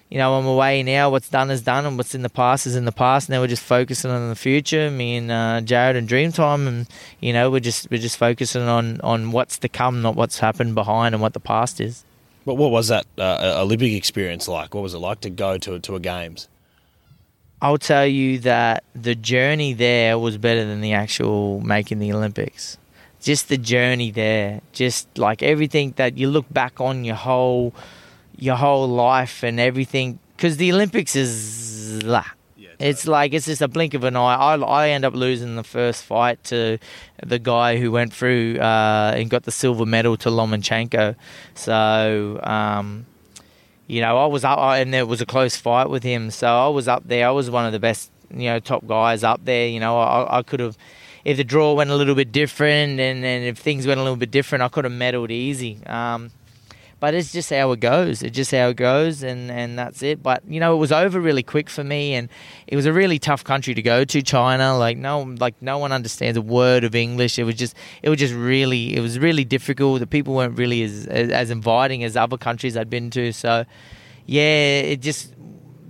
You know, I'm away now. What's done is done, and what's in the past is in the past. Now we're just focusing on the future. Me and uh, Jared and Dreamtime, and you know, we're just we're just focusing on on what's to come, not what's happened behind and what the past is. But what was that uh, Olympic experience like? What was it like to go to to a games? I'll tell you that the journey there was better than the actual making the Olympics. Just the journey there, just like everything that you look back on your whole your whole life and everything because the Olympics is lah. It's like it's just a blink of an eye. I, I end up losing the first fight to the guy who went through uh, and got the silver medal to Lomachenko. So um, you know, I was up, and there was a close fight with him. So I was up there. I was one of the best, you know, top guys up there. You know, I, I could have, if the draw went a little bit different, and, and if things went a little bit different, I could have medaled easy. Um, but it's just how it goes. It's just how it goes, and, and that's it. But you know, it was over really quick for me, and it was a really tough country to go to. China, like no, like no one understands a word of English. It was just, it was just really, it was really difficult. The people weren't really as as, as inviting as other countries I'd been to. So, yeah, it just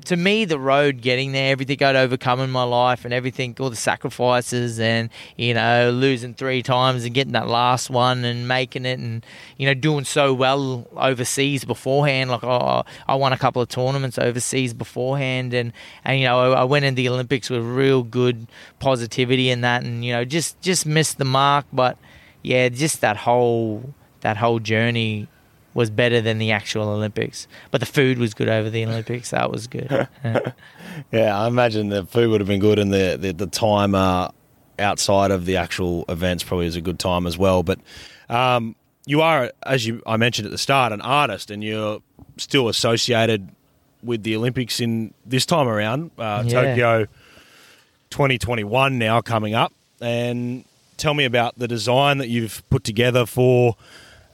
to me, the road getting there, everything I'd overcome in my life and everything, all the sacrifices and, you know, losing three times and getting that last one and making it and, you know, doing so well overseas beforehand. Like, I, I won a couple of tournaments overseas beforehand and, and you know, I, I went in the Olympics with real good positivity in that and, you know, just, just missed the mark. But, yeah, just that whole, that whole journey was better than the actual Olympics. But the food was good over the <laughs> Olympics. That was good. Yeah, <laughs> yeah I imagine the food would have been good, and the the, the time uh, outside of the actual events probably was a good time as well. But um, you are, as you I mentioned at the start, an artist, and you're still associated with the Olympics in this time around uh, Yeah. Tokyo 2021 now coming up, and tell me about the design that you've put together for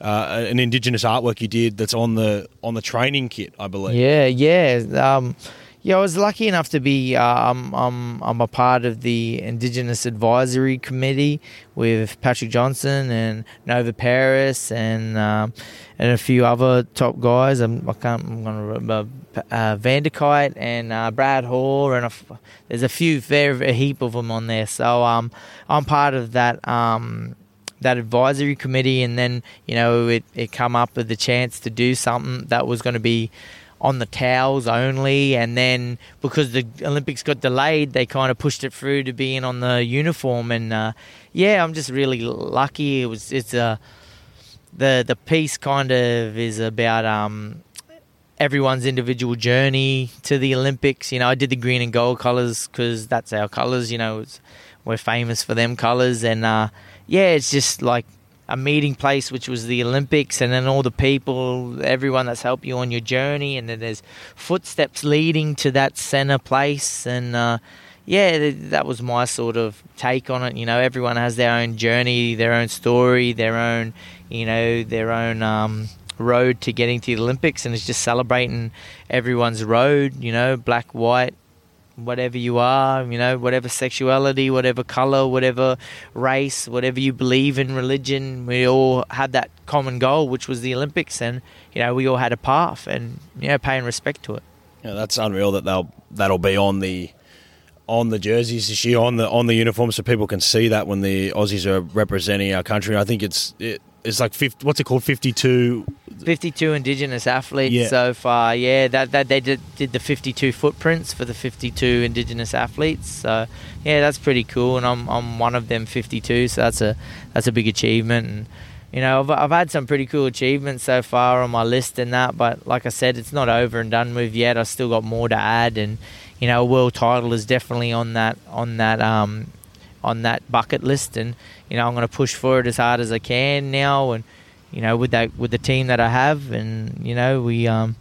uh, an indigenous artwork you did that's on the on the training kit, I believe. yeah, yeah. Um, yeah, I was lucky enough to be. Uh, I'm, I'm, I'm a part of the Indigenous Advisory Committee with Patrick Johnson and Nova Peris and um, and a few other top guys. I'm, I can't. I'm going to remember uh, Vander-Kuyp and uh, Brad Hall and a there's a few, very a heap of them on there. So um, I'm part of that. Um, that advisory committee and then you know it, it come up with the chance to do something that was going to be on the towels only. And then because the olympics got delayed they kind of pushed it through to being on the uniform. And uh, yeah i'm just really lucky. It was it's a the the piece kind of is about um everyone's individual journey to the olympics. You know i did the green and gold colors because that's our colors you know we're famous for them colors and uh yeah, it's just like a meeting place, which was the Olympics, and then all the people, everyone that's helped you on your journey, and then there's footsteps leading to that center place, and uh, yeah, th- that was my sort of take on it. You know, everyone has their own journey, their own story, their own, you know, their own. Um, road to getting to the Olympics and it's just celebrating everyone's road, you know, black, white, whatever you are, you know, whatever sexuality, whatever color, whatever race, whatever you believe in religion, we all had that common goal, which was the Olympics, and you know, we all had a path, and you know, paying respect to it. Yeah, that's unreal that they'll that'll be on the on the jerseys this year, on the on the uniforms, so people can see that when the Aussies are representing our country. I think it's it, it's like 50, what's it called, fifty two. 52 indigenous athletes Yeah. so far. Yeah, that, that they did, did the 52 footprints for the 52 indigenous athletes. So yeah, that's pretty cool, and I'm I'm one of them 52. So that's a that's a big achievement. And you know, I've I've had some pretty cool achievements so far on my list and that. But like I said, it's not over and done with yet. I still got more to add, and you know, a world title is definitely on that on that um on that bucket list, and you know, I'm going to push for it as hard as I can now, and you know, with that with the team that I have, and you know, we um,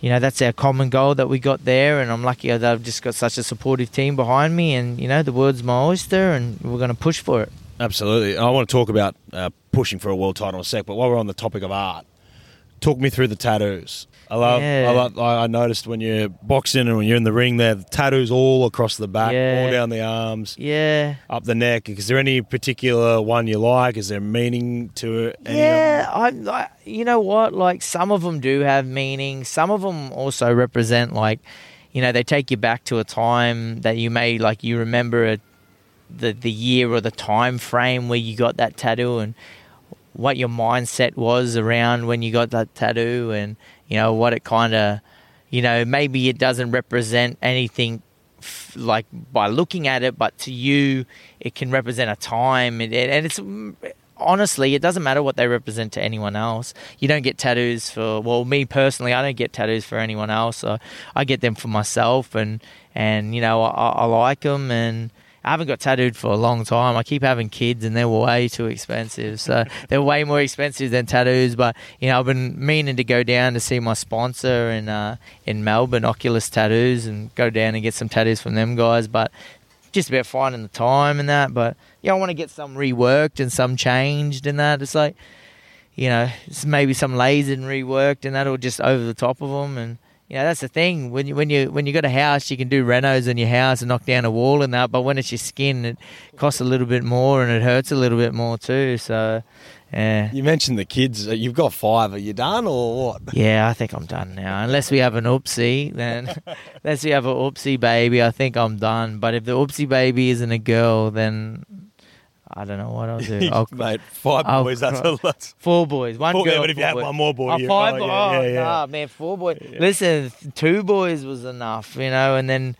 you know, that's our common goal that we got there, and I'm lucky I've just got such a supportive team behind me, and you know, the world's my oyster, and we're going to push for it. Absolutely. I want to talk about uh, pushing for a world title in a sec, but while we're on the topic of art, talk me through the tattoos. I love. Yeah. I, love I I noticed when you're boxing and when you're in the ring, there the tattoos all across the back, Yeah. all down the arms, Yeah, up the neck. Is there any particular one you like? Is there meaning to it? Any of them? yeah. I'm like, you know what? Like some of them do have meaning. Some of them also represent like, you know, they take you back to a time that you may like. You remember a, the the year or the time frame where you got that tattoo and what your mindset was around when you got that tattoo and you know what it kind of you know maybe it doesn't represent anything f- like by looking at it but to you it can represent a time. And, and it's mm, honestly it doesn't matter what they represent to anyone else. You don't get tattoos for well me personally i don't get tattoos for anyone else. So i get them for myself and and you know i, I like them and I haven't got tattooed for a long time. I keep having kids, and they're way too expensive. So <laughs> they're way more expensive than tattoos. But you know, I've been meaning to go down to see my sponsor in uh, in Melbourne, Oculus Tattoos, and go down and get some tattoos from them guys. But just about finding the time and that. But yeah, I want to get some reworked and some changed and that. It's like you know, maybe some lays and reworked, and that'll just over the top of them. And you know, that's the thing when you when you when you got a house, you can do renos in your house and knock down a wall and that. But when it's your skin, it costs a little bit more and it hurts a little bit more too. So, yeah. You mentioned the kids. Uh, You've got five. Are you done or what? Yeah, I think I'm done now. Unless we have an oopsie, then <laughs> unless we have an oopsie baby, I think I'm done. But if the oopsie baby isn't a girl, then I don't know what I'll do. <laughs> I'll, Mate, 5 I'll boys. That's cry. a lot. four boys, one Four- girl. yeah, but if you had boys. one more boy, oh, you- five oh, bo- yeah, oh, yeah, yeah. nah, man, four boys. Listen, two boys was enough, you know. And then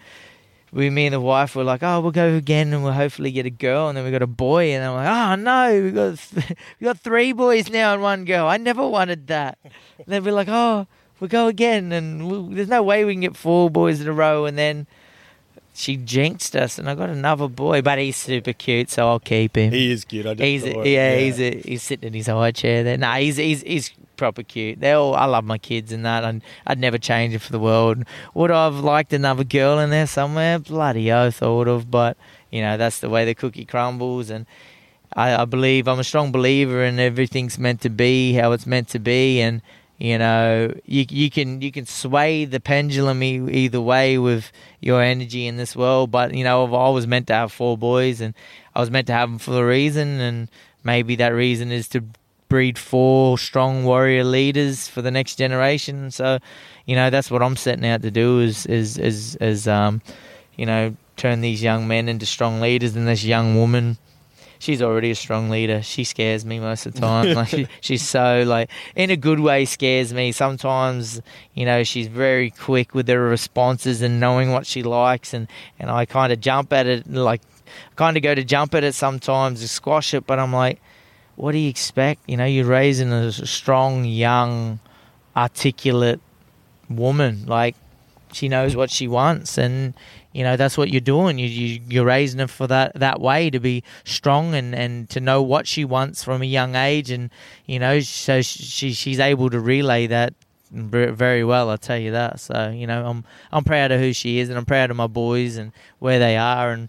we, me and the wife, were like, oh, we'll go again, and we'll hopefully get a girl. And then we got a boy, and I'm like, oh no, we got th- <laughs> we got three boys now and one girl. I never wanted that. And then we're like, oh, we'll go again, and we'll, there's no way we can get four boys in a row. And then she jinxed us, and I got another boy, but he's super cute, so I'll keep him. He is cute. I just He's thought, yeah, he's a, he's sitting in his high chair there. Nah, he's he's he's proper cute. They all I love my kids and that. I'd, I'd never change it for the world. Would I've liked another girl in there somewhere? Bloody oath, I would have. But you know that's the way the cookie crumbles, and I, I believe I'm a strong believer in everything's meant to be how it's meant to be, and you know you you can you can sway the pendulum e- either way with your energy in this world. But you know I was meant to have four boys, and I was meant to have them for a reason, and maybe that reason is to breed four strong warrior leaders for the next generation. So, you know, that's what I'm setting out to do is is is, is um, you know, turn these young men into strong leaders. And this young woman, she's already a strong leader. She scares me most of the time. like she, <laughs> she's so like in a good way scares me. Sometimes, you know, she's very quick with her responses and knowing what she likes, and and I kind of jump at it like. Kind of go to jump at it sometimes to squash it, but I'm like, what do you expect? You know, you're raising a strong, young, articulate woman. Like, she knows what she wants, and you know that's what you're doing. You, you you're raising her for that that way to be strong and and to know what she wants from a young age, and you know, so she she's able to relay that very well. I tell you that. So you know, I'm I'm proud of who she is, and I'm proud of my boys and where they are, and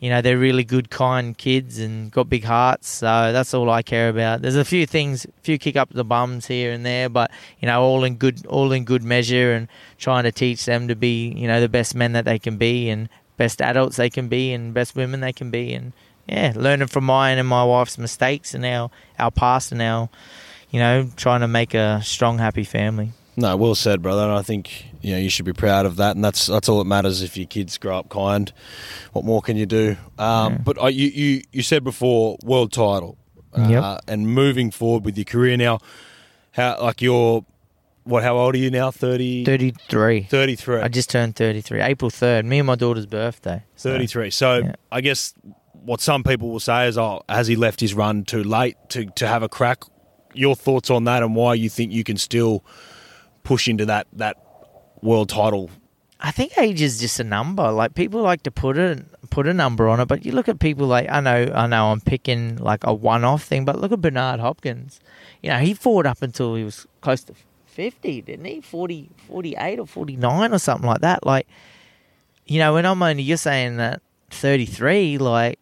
you know they're really good kind kids and got big hearts so that's all i care about. There's a few things a few kick up the bums here and there but you know all in good all in good measure and trying to teach them to be you know the best men that they can be and best adults they can be and best women they can be. And yeah learning from mine and my wife's mistakes and our our past and our you know trying to make a strong happy family. No, well said, brother. And I think you know you should be proud of that, and that's that's all that matters. If your kids grow up kind, what more can you do? Um, Yeah. But I, you, you you said before world title, uh, Yep. and moving forward with your career now, how like you're what? How old are you now? 30, 33 33. i just turned 33 april 3rd me and my daughter's birthday so- 33. So Yeah. I guess what some people will say is, oh, has he left his run too late to, to have a crack? Your thoughts on that and why you think you can still push into that, that world title? I think age is just a number. Like people like to put a put a number on it, but you look at people like I know I know I'm picking like a one off thing, but look at Bernard Hopkins. You know, he fought up until he was close to 50, didn't he? 40, 48 or 49 or something like that. Like, you know, when I'm only you're saying that 33, like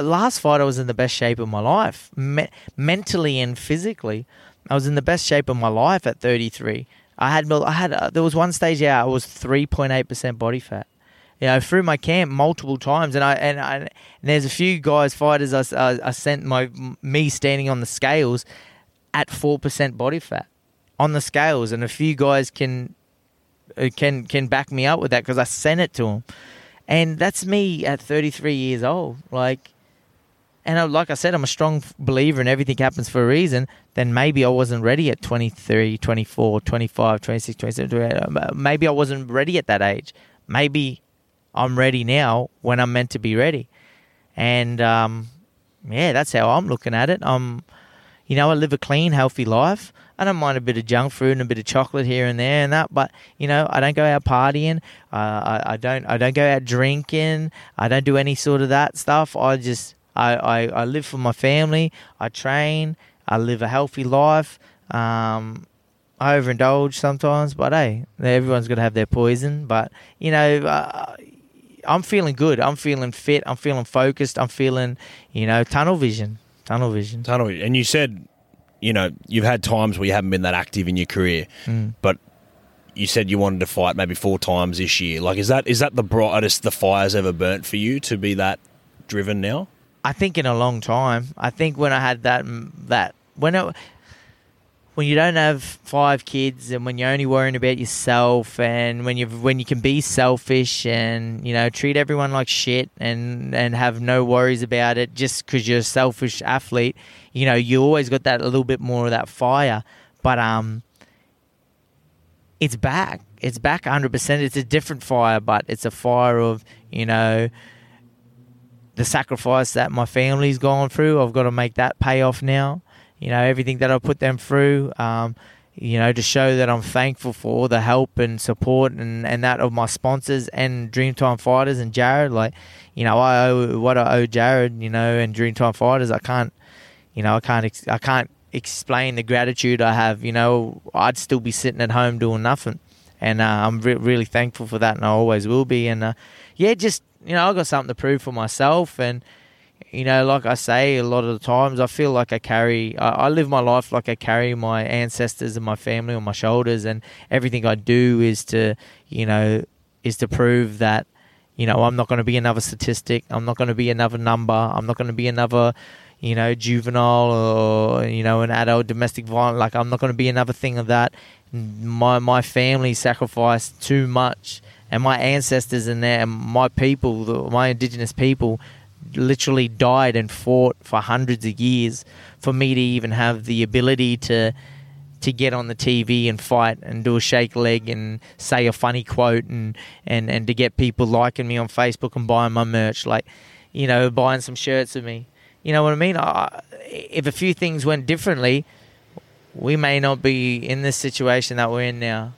last fight I was in the best shape of my life, Me- mentally and physically. I was in the best shape of my life at 33. I had I had uh, there was one stage yeah I was 3.8% body fat. You know, through my camp multiple times, and I and, I, and there's a few guys fighters I, I, I sent my me standing on the scales at four percent body fat on the scales, and a few guys can uh, can can back me up with that because I sent it to them, and that's me at 33 years old. Like, and I, like I said, I'm a strong believer in everything happens for a reason. Then maybe I wasn't ready at 23, 24, 25, 26, 27. uh, Maybe I wasn't ready at that age. Maybe I'm ready now when I'm meant to be ready. And um, yeah, that's how I'm looking at it. I'm, you know, I live a clean, healthy life. I don't mind a bit of junk food and a bit of chocolate here and there and that, but you know, I don't go out partying. Uh, I, I don't. I don't go out drinking. I don't do any sort of that stuff. I just, I, I, I live for my family. I train. I live a healthy life. Um, I overindulge sometimes, but hey, everyone's got to have their poison. But you know, uh, I'm feeling good. I'm feeling fit. I'm feeling focused. I'm feeling, you know, tunnel vision. Tunnel vision. Tunnel. Vision And you said you know, you've had times where you haven't been that active in your career, Mm. but you said you wanted to fight maybe four times this year. Like, is that is that the brightest the fire's ever burnt for you to be that driven now? I think in a long time. I think when I had that that when it when you don't have five kids and when you're only worrying about yourself and when you when you can be selfish and you know treat everyone like shit and and have no worries about it just because you're a selfish athlete, you know you always got that a little bit more of that fire. But um, it's back. It's back 100%. It's a different fire, but it's a fire of you know the sacrifice that my family's gone through. I've got to make that pay off now. You know, everything that I put them through, um, you know, to show that I'm thankful for all the help and support and, and that of my sponsors and Dreamtime Fighters and Jared. Like, you know, I owe what I owe Jared, you know, and Dreamtime Fighters. I can't, you know, I can't, I can't explain the gratitude I have. You know, I'd still be sitting at home doing nothing. And uh, I'm re- really thankful for that, and I always will be. And uh, yeah, just you know, I got something to prove for myself, and you know, like I say, a lot of the times I feel like I carry, I, I live my life like I carry my ancestors and my family on my shoulders, and everything I do is to, you know, is to prove that, you know, I'm not going to be another statistic. I'm not going to be another number. I'm not going to be another, you know, juvenile or you know, an adult domestic violence. Like I'm not going to be another thing of that. My my family sacrificed too much, and my ancestors and their and my people, the, my indigenous people, literally died and fought for hundreds of years for me to even have the ability to to get on the TV and fight and do a shake leg and say a funny quote and, and, and to get people liking me on Facebook and buying my merch, like, you know, buying some shirts of me. You know what I mean? I, if a few things went differently, we may not be in this situation that we're in now.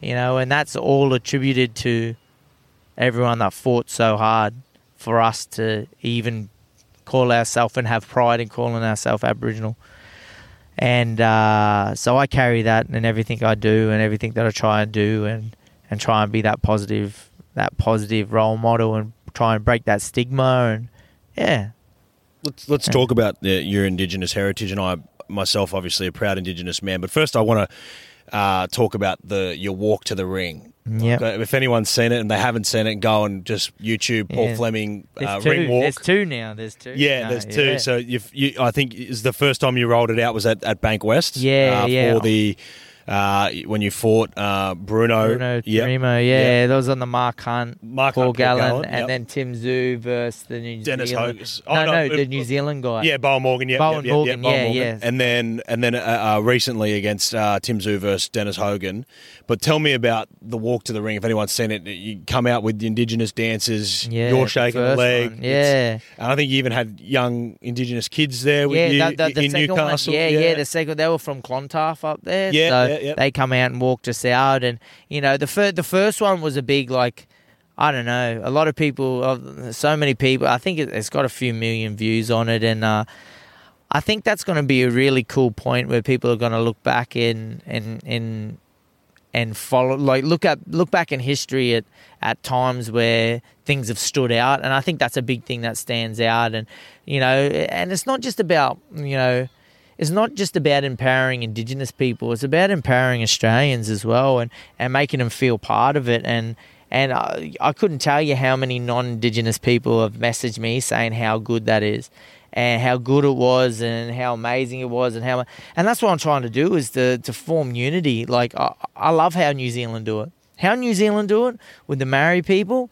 You know, and that's all attributed to everyone that fought so hard for us to even call ourselves and have pride in calling ourselves Aboriginal. And uh, so I carry that in everything I do and everything that I try and do and, and try and be that positive that positive role model and try and break that stigma and yeah. Let's let's talk about the, your Indigenous heritage, and I myself, obviously, a proud Indigenous man. But first, I want to uh, talk about the your walk to the ring. Yep. If anyone's seen it and they haven't seen it, go and just YouTube Paul Yeah. Fleming uh, two. ring walk. There's two now. There's two. Yeah, No, there's two. yeah. So you, I think is the first time you rolled it out was at, at Bankwest. Yeah, uh, yeah. For the uh, when you fought uh, Bruno. Bruno Yep. Yeah, that was on the Mark Hunt, Mark Paul Hunt, Paul Gallen, Gallen, and yep. then Tim Tszyu versus the New Dennis Zealand. Oh, no, no, the uh, New Zealand guy. Yeah, Bowyn Morgan. Yeah, Bowyn yep, Morgan, yeah, Morgan. yeah. And then and then uh, uh, recently against uh, Tim Tszyu versus Dennis Hogan. But tell me about the walk to the ring. If anyone's seen it, you come out with the Indigenous dances. Yeah, you're shaking the first leg. one, It's- yeah. and I think you even had young Indigenous kids there with yeah, you the, the, the in Newcastle. one, yeah, yeah, the second they were from Clontarf up there. Yeah, so yeah, yeah. they come out and walked us out, and you know the fir- the first one was a big like. I don't know. A lot of people, uh, so many people. I think it, it's got a few million views on it, and uh, I think that's going to be a really cool point where people are going to look back in in in and follow like look at look back in history at at times where things have stood out and I think that's a big thing that stands out and you know and it's not just about you know it's not just about empowering indigenous people it's about empowering Australians as well and and making them feel part of it and and I, I couldn't tell you how many non-indigenous people have messaged me saying how good that is and how good it was and how amazing it was and how and that's what I'm trying to do is to to form unity. Like I, I love how New Zealand do it. How New Zealand do it with the Maori people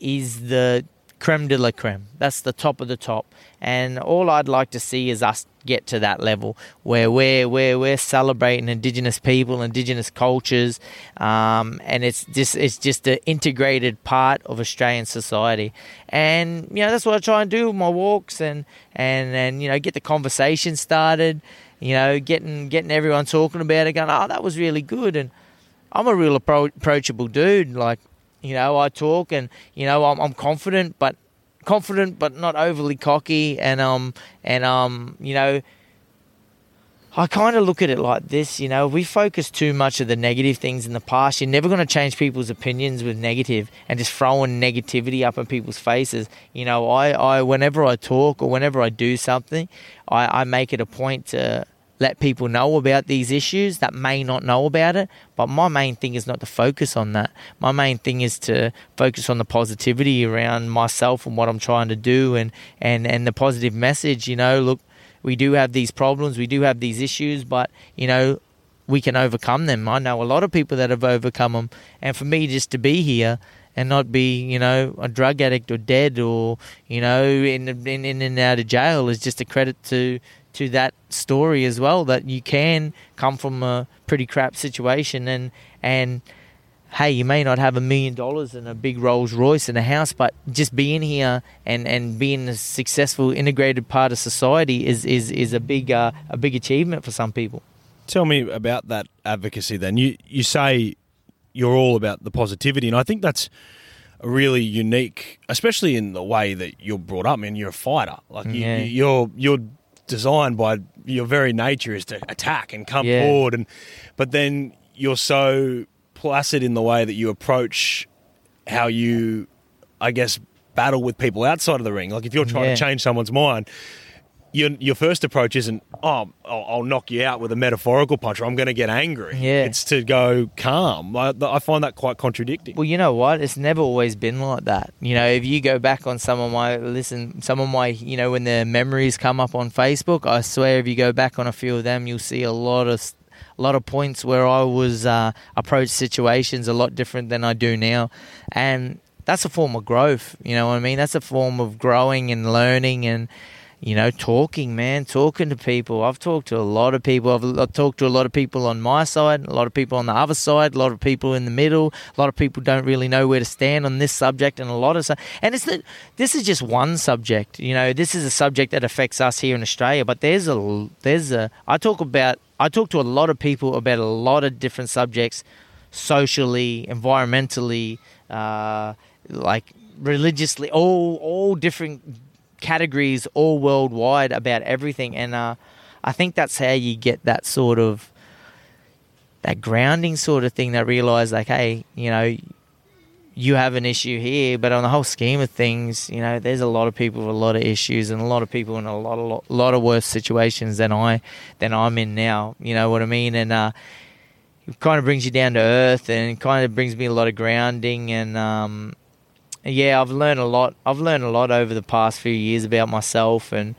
is the creme de la creme. That's the top of the top. And all I'd like to see is us get to that level where we're we're, we're celebrating Indigenous people, Indigenous cultures, um, and it's just it's just an integrated part of Australian society. And you know that's what I try and do with my walks and and and you know get the conversation started. You know, getting getting everyone talking about it, going, oh, that was really good. And I'm a real appro- approachable dude. Like, you know, I talk and you know I'm, I'm confident, but confident but not overly cocky. And um and um you know, I kind of look at it like this. You know, we focus too much of the negative things in the past. You're never going to change people's opinions with negative and just throwing negativity up in people's faces. You know, I, I whenever I talk or whenever I do something, I, I make it a point to let people know about these issues that may not know about it. But my main thing is not to focus on that. My main thing is to focus on the positivity around myself and what I'm trying to do and, and, and the positive message, you know, look, we do have these problems, we do have these issues, but, you know, we can overcome them. I know a lot of people that have overcome them. And for me just to be here and not be, you know, a drug addict or dead or, you know, in in, in and out of jail is just a credit to to that story as well that you can come from a pretty crap situation and and hey you may not have a million dollars and a big Rolls Royce and a house but just being here and and being a successful integrated part of society is is is a big uh, a big achievement for some people. Tell me about that advocacy then. You you say you're all about the positivity and I think that's really unique especially in the way that you're brought up. I mean you're a fighter. Like you, Yeah. you're you're designed by your very nature is to attack and come Yeah. forward and but then you're so placid in the way that you approach how you I guess battle with people outside of the ring like if you're trying Yeah. to change someone's mind your, your first approach isn't oh I'll, I'll knock you out with a metaphorical punch or I'm going to get angry Yeah. it's to go calm I, I find that quite contradicting Well, you know what? It's never always been like that. You know, if you go back on some of my listen, some of my, you know, when the memories come up on Facebook, I swear, if you go back on a few of them, you'll see a lot of, a lot of points where I was uh, approached situations a lot different than I do now, and that's a form of growth. You know what I mean? That's a form of growing and learning and. You know, talking, man, talking to people. I've talked to a lot of people. I've, I've talked to a lot of people on my side, a lot of people on the other side, a lot of people in the middle. A lot of people don't really know where to stand on this subject, and a lot of. And it's that this is just one subject. You know, this is a subject that affects us here in Australia. But there's a there's a. I talk about. I talk to a lot of people about a lot of different subjects, socially, environmentally, uh, like religiously, all all different categories all worldwide about everything and uh, i think that's how you get that sort of that grounding sort of thing that realize like hey you know you have an issue here but on the whole scheme of things you know there's a lot of people with a lot of issues and a lot of people in a lot of lot, lot of worse situations than i than i'm in now you know what i mean? And uh it kind of brings you down to earth and kind of brings me a lot of grounding and um yeah, I've learned a lot. I've learned a lot over the past few years about myself, and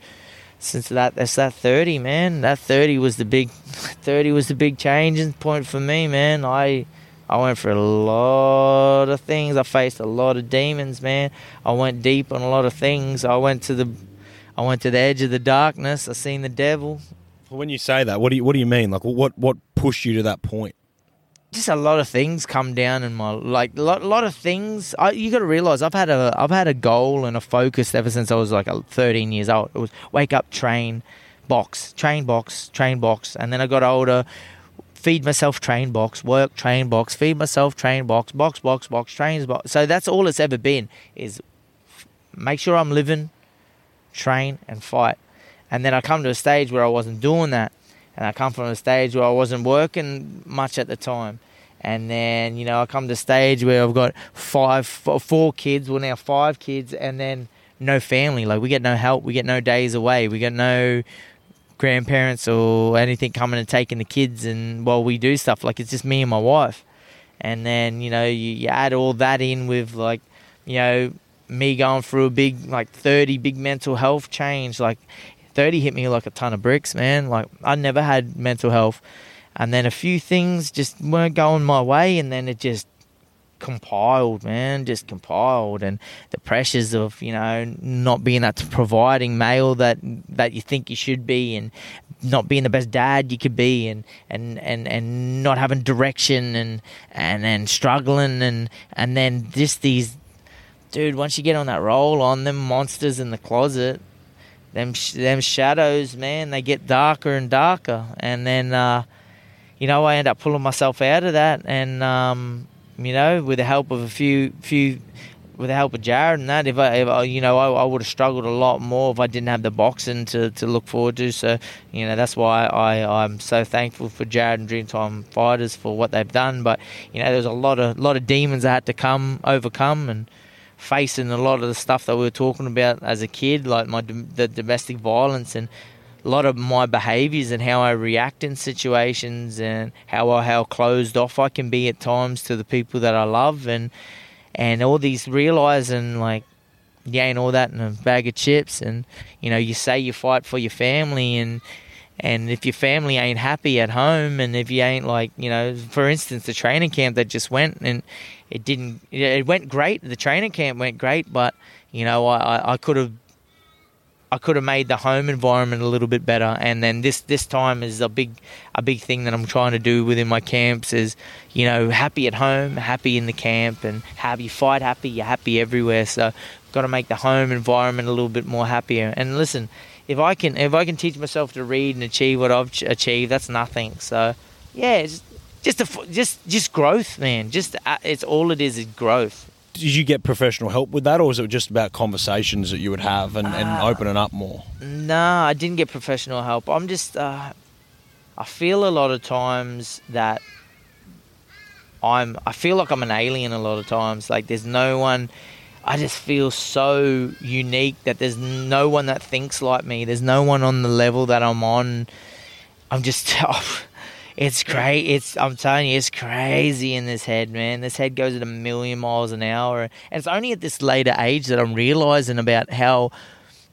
since that, that's that thirty, man. That thirty was the big, <laughs> thirty was the big changing point for me, man. I, I went for a lot of things. I faced a lot of demons, man. I went deep on a lot of things. I went to the, I went to the edge of the darkness. I seen the devil. when you say that what do you what do you mean like what what pushed you to that point just a lot of things come down in my like a lot, lot of things. I, you got to realize I've had a I've had a goal and a focus ever since I was like a 13 years old. It was wake up, train, box, train box, train box, and then I got older. Feed myself, train box, work, train box, feed myself, train box, box, box, box, trains box. So that's all it's ever been is make sure I'm living, train, and fight. And then I come to a stage where I wasn't doing that. And I come from a stage where I wasn't working much at the time. And then, you know, I come to stage where I've got five, four kids, well, now five kids, and then no family. Like, we get no help. We get no days away. We get no grandparents or anything coming and taking the kids and while we do stuff. Like, it's just me and my wife. And then, you know, you, you add all that in with, like, you know, me going through a big, like, 30 big mental health change. Like, 30 hit me like a ton of bricks, man. Like, I never had mental health. And then a few things just weren't going my way, and then it just compiled, man, just compiled, and the pressures of you know not being that providing male that that you think you should be, and not being the best dad you could be, and and and and not having direction, and and and struggling, and and then just these, dude. Once you get on that roll, on them monsters in the closet, them them shadows, man, they get darker and darker, and then. uh you know, I end up pulling myself out of that, and um, you know, with the help of a few few, with the help of Jared and that, if I, if I you know, I, I would have struggled a lot more if I didn't have the boxing to, to look forward to. So, you know, that's why I I'm so thankful for Jared and Dreamtime Fighters for what they've done. But you know, there's a lot of lot of demons I had to come overcome and facing a lot of the stuff that we were talking about as a kid, like my the domestic violence and a lot of my behaviors and how I react in situations and how how closed off I can be at times to the people that I love and and all these realizing like you ain't all that in a bag of chips and you know you say you fight for your family and and if your family ain't happy at home and if you ain't like you know for instance the training camp that just went and it didn't it went great. The training camp went great but you know i i could have I could have made the home environment a little bit better. And then this this time is a big a big thing that I'm trying to do within my camps is you know happy at home, happy in the camp, and happy fight happy. You're happy everywhere. So got to make the home environment a little bit more happier. And listen, if I can if I can teach myself to read and achieve what I've achieved, that's nothing. So yeah, it's just a, just just growth, man. Just uh, it's all it is is growth did you get professional help with that, or was it just about conversations that you would have and, and uh, opening up more? Nah, I didn't get professional help. I'm just, uh, I feel a lot of times that I'm, I feel like I'm an alien a lot of times. Like there's no one. I just feel so unique that there's no one that thinks like me. There's no one on the level that I'm on. I'm just. <laughs> It's great. It's I'm telling you, it's crazy in this head, man. This head goes at a million miles an hour, and it's only at this later age that I'm realizing about how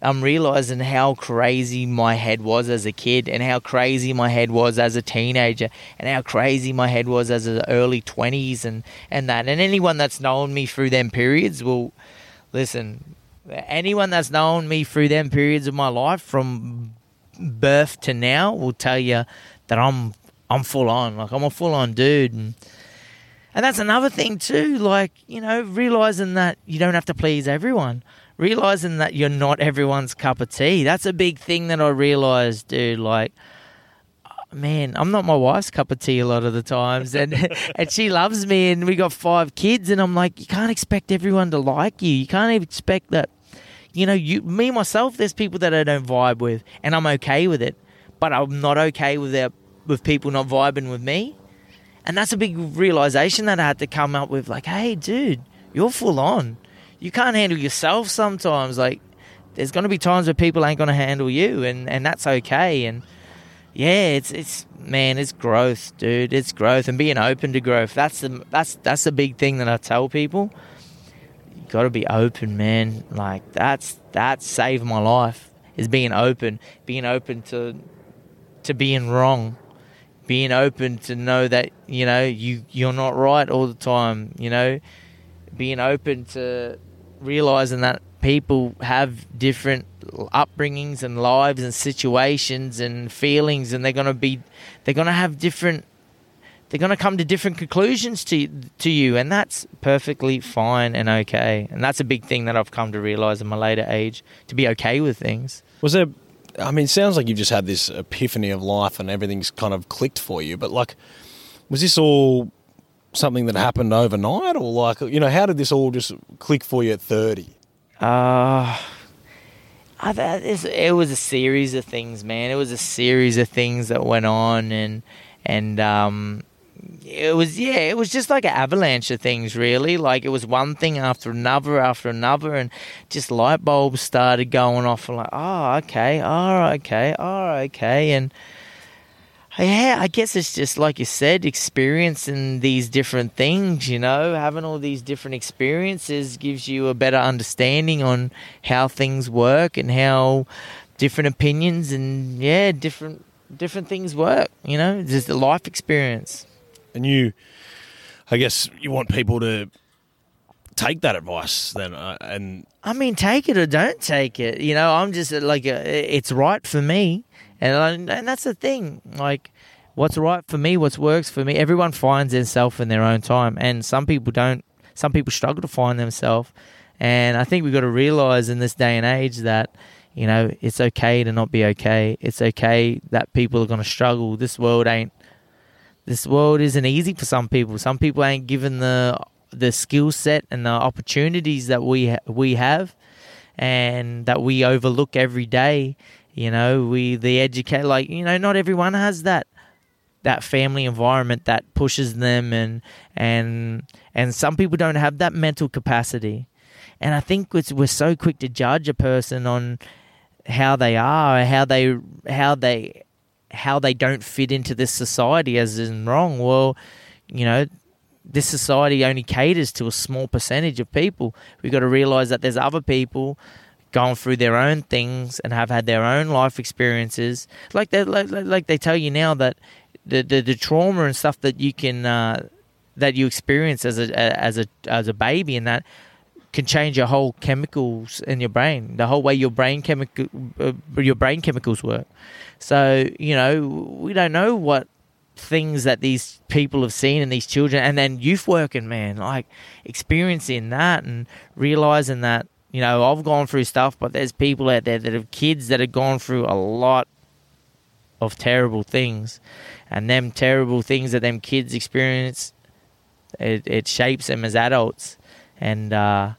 I'm realizing how crazy my head was as a kid, and how crazy my head was as a teenager, and how crazy my head was as an early twenties, and and that. And anyone that's known me through them periods will listen. Anyone that's known me through them periods of my life, from birth to now, will tell you that I'm I'm full on. Like I'm a full on dude, and and that's another thing too. Like you know, realizing that you don't have to please everyone. Realizing that you're not everyone's cup of tea. That's a big thing that I realized, dude. Like uh, man, I'm not my wife's cup of tea a lot of the times, and <laughs> and she loves me, and we got five kids, and I'm like, you can't expect everyone to like you. You can't even expect that. You know, you, me myself, there's people that I don't vibe with, and I'm okay with it, but I'm not okay with their with people not vibing with me. And that's a big realization that I had to come up with like, hey, dude, you're full on. You can't handle yourself sometimes. Like, there's going to be times where people ain't going to handle you, and, and that's okay. And yeah, it's it's man, it's growth, dude. It's growth and being open to growth. That's the that's that's the big thing that I tell people. You got to be open, man. Like that's that saved my life. Is being open, being open to to being wrong, being open to know that you know you you're not right all the time you know. Being open to realizing that people have different upbringings and lives and situations and feelings and they're going to be they're to have different they're going to come to different conclusions to to you and that's perfectly fine and okay. And that's a big thing that I've come to realize in my later age to be okay with things. Was there I mean, it sounds like you've just had this epiphany of life and everything's kind of clicked for you. But like, was this all something that happened overnight, or like, you know, how did this all just click for you at thirty? Uh it was a series of things, man. It was a series of things that went on, and and um, it was yeah, it was just like an avalanche of things, really. Like it was one thing after another after another, and just light bulbs started going off. And like, oh, okay, oh, okay, oh, okay, and yeah, I guess it's just like you said, experiencing these different things. You know, having all these different experiences gives you a better understanding on how things work and how different opinions and yeah, different different things work. You know, just a life experience and you, I guess, you want people to take that advice then, uh, and I mean, take it or don't take it. You know, I'm just uh, like, uh, it's right for me, and I, and that's the thing. Like, what's right for me, what works for me. Everyone finds themselves in their own time, and some people don't. Some people struggle to find themselves, and I think we've got to realize in this day and age that you know it's okay to not be okay. It's okay that people are going to struggle. This world ain't this world isn't easy for some people. Some people ain't given the the skill set and the opportunities that we ha- we have, and that we overlook every day. You know, we the educate like you know, not everyone has that that family environment that pushes them, and and and some people don't have that mental capacity. And I think we're so quick to judge a person on how they are, how they how they how they don't fit into this society as in wrong. Well, you know, this society only caters to a small percentage of people. We've got to realize that there's other people going through their own things and have had their own life experiences. Like they like, like they tell you now that the, the, the trauma and stuff that you can uh, that you experience as a as a as a baby and that can change your whole chemicals in your brain, the whole way your brain chemical uh, your brain chemicals work. So you know we don't know what things that these people have seen and these children and then youth working man like experiencing that and realizing that you know i've gone through stuff but there's people out there that have kids that have gone through a lot of terrible things. And them terrible things that them kids experience it, it shapes them as adults. And uh,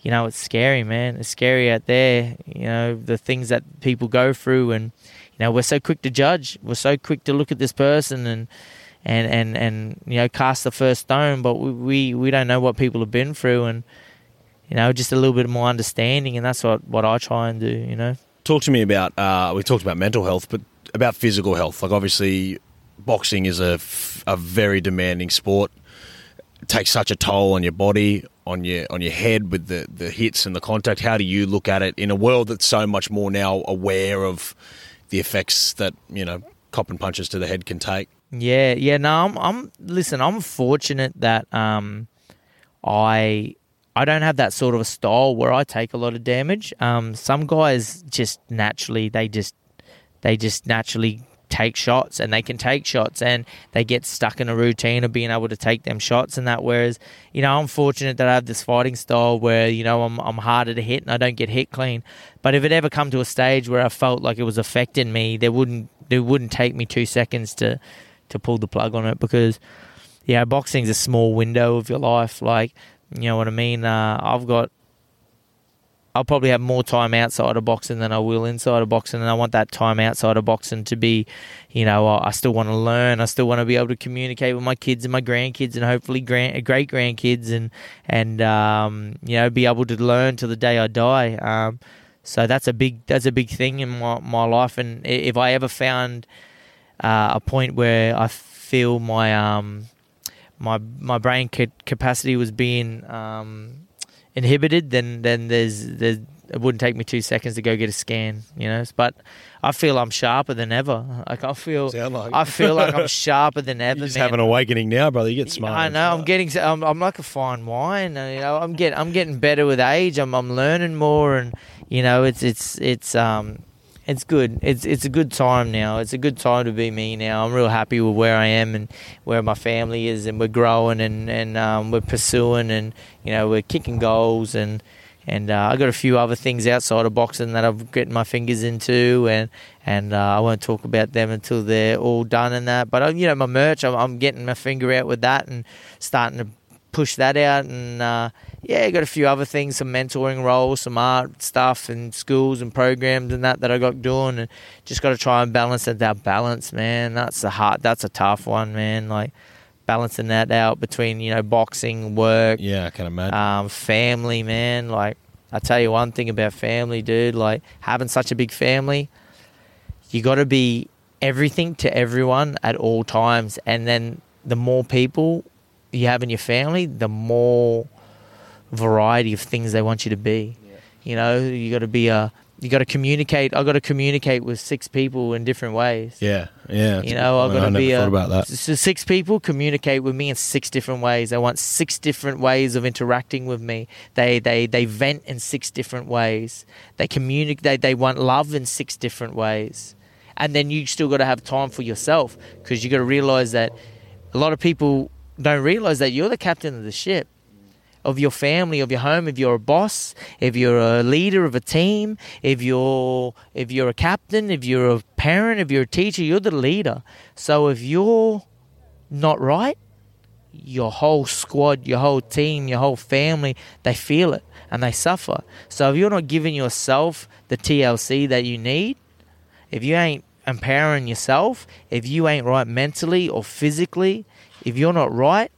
you know it's scary man. It's scary out there you know the things that people go through and you know we're so quick to judge we're so quick to look at this person and and and, and you know cast the first stone but we, we we don't know what people have been through and you know just a little bit more understanding and that's what what I try and do you know Talk to me about. Uh, we talked about mental health, but about physical health. Like obviously, boxing is a, a very demanding sport. It takes such a toll on your body, on your on your head with the, the hits and the contact. How do you look at it in a world that's so much more now aware of the effects that you know cop and punches to the head can take? Yeah, yeah. No, I'm. I'm. Listen, I'm fortunate that um, I I don't have that sort of a style where I take a lot of damage. Um, some guys just naturally they just they just naturally take shots and they can take shots and they get stuck in a routine of being able to take them shots and that. Whereas you know I'm fortunate that I have this fighting style where you know I'm I'm harder to hit and I don't get hit clean. But if it ever come to a stage where I felt like it was affecting me there wouldn't there wouldn't take me 2 seconds to to pull the plug on it because yeah boxing's a small window of your life. Like you know what I mean? Uh, I've got I'll probably have more time outside of boxing than I will inside of boxing, and I want that time outside of boxing to be, you know, I still want to learn. I still want to be able to communicate with my kids and my grandkids, and hopefully grand, great grandkids, and and um, you know, be able to learn till the day I die. Um, so that's a big that's a big thing in my my life, and if I ever found uh, a point where I feel my um my my brain capacity was being um inhibited, then then there's there's it wouldn't take me two seconds to go get a scan, you know. But I feel I'm sharper than ever. Like I feel, like I feel like I'm <laughs> sharper than ever. You just man. have an awakening now, brother. You get smart. I know. I'm getting. I'm, I'm like a fine wine. And, you know, I'm getting. I'm getting better with age. I'm. I'm learning more, and you know, it's. It's. It's. Um it's good. It's it's a good time now. It's a good time to be me now. I'm real happy with where I am and where my family is, and we're growing and and um, we're pursuing and you know we're kicking goals and and uh, I got a few other things outside of boxing that I've getting my fingers into and and uh, I won't talk about them until they're all done and that. But uh, you know my merch, I'm, I'm getting my finger out with that and starting to push that out and. Uh, yeah, got a few other things, some mentoring roles, some art stuff, and schools and programs and that that I got doing, and just got to try and balance. That balance, man, that's a hard, that's a tough one, man. Like balancing that out between you know boxing, work, yeah, I can imagine, um, family, man. Like I tell you one thing about family, dude. Like having such a big family, you got to be everything to everyone at all times, and then the more people you have in your family, the more variety of things they want you to be. Yeah. You know, you got to be a you got to communicate. I got to communicate with six people in different ways. Yeah, yeah. You know, I've got to be a, about that. So six people communicate with me in six different ways. They want six different ways of interacting with me. They they they vent in six different ways. They communicate. They, they want love in six different ways. And then you still got to have time for yourself because you got to realize that a lot of people don't realize that you're the captain of the ship of your family, of your home, if you're a boss, if you're a leader of a team, if you're if you're a captain, if you're a parent, if you're a teacher, you're the leader. So if you're not right, your whole squad, your whole team, your whole family, they feel it and they suffer. So if you're not giving yourself the TLC that you need, if you ain't empowering yourself, if you ain't right mentally or physically, if you're not right,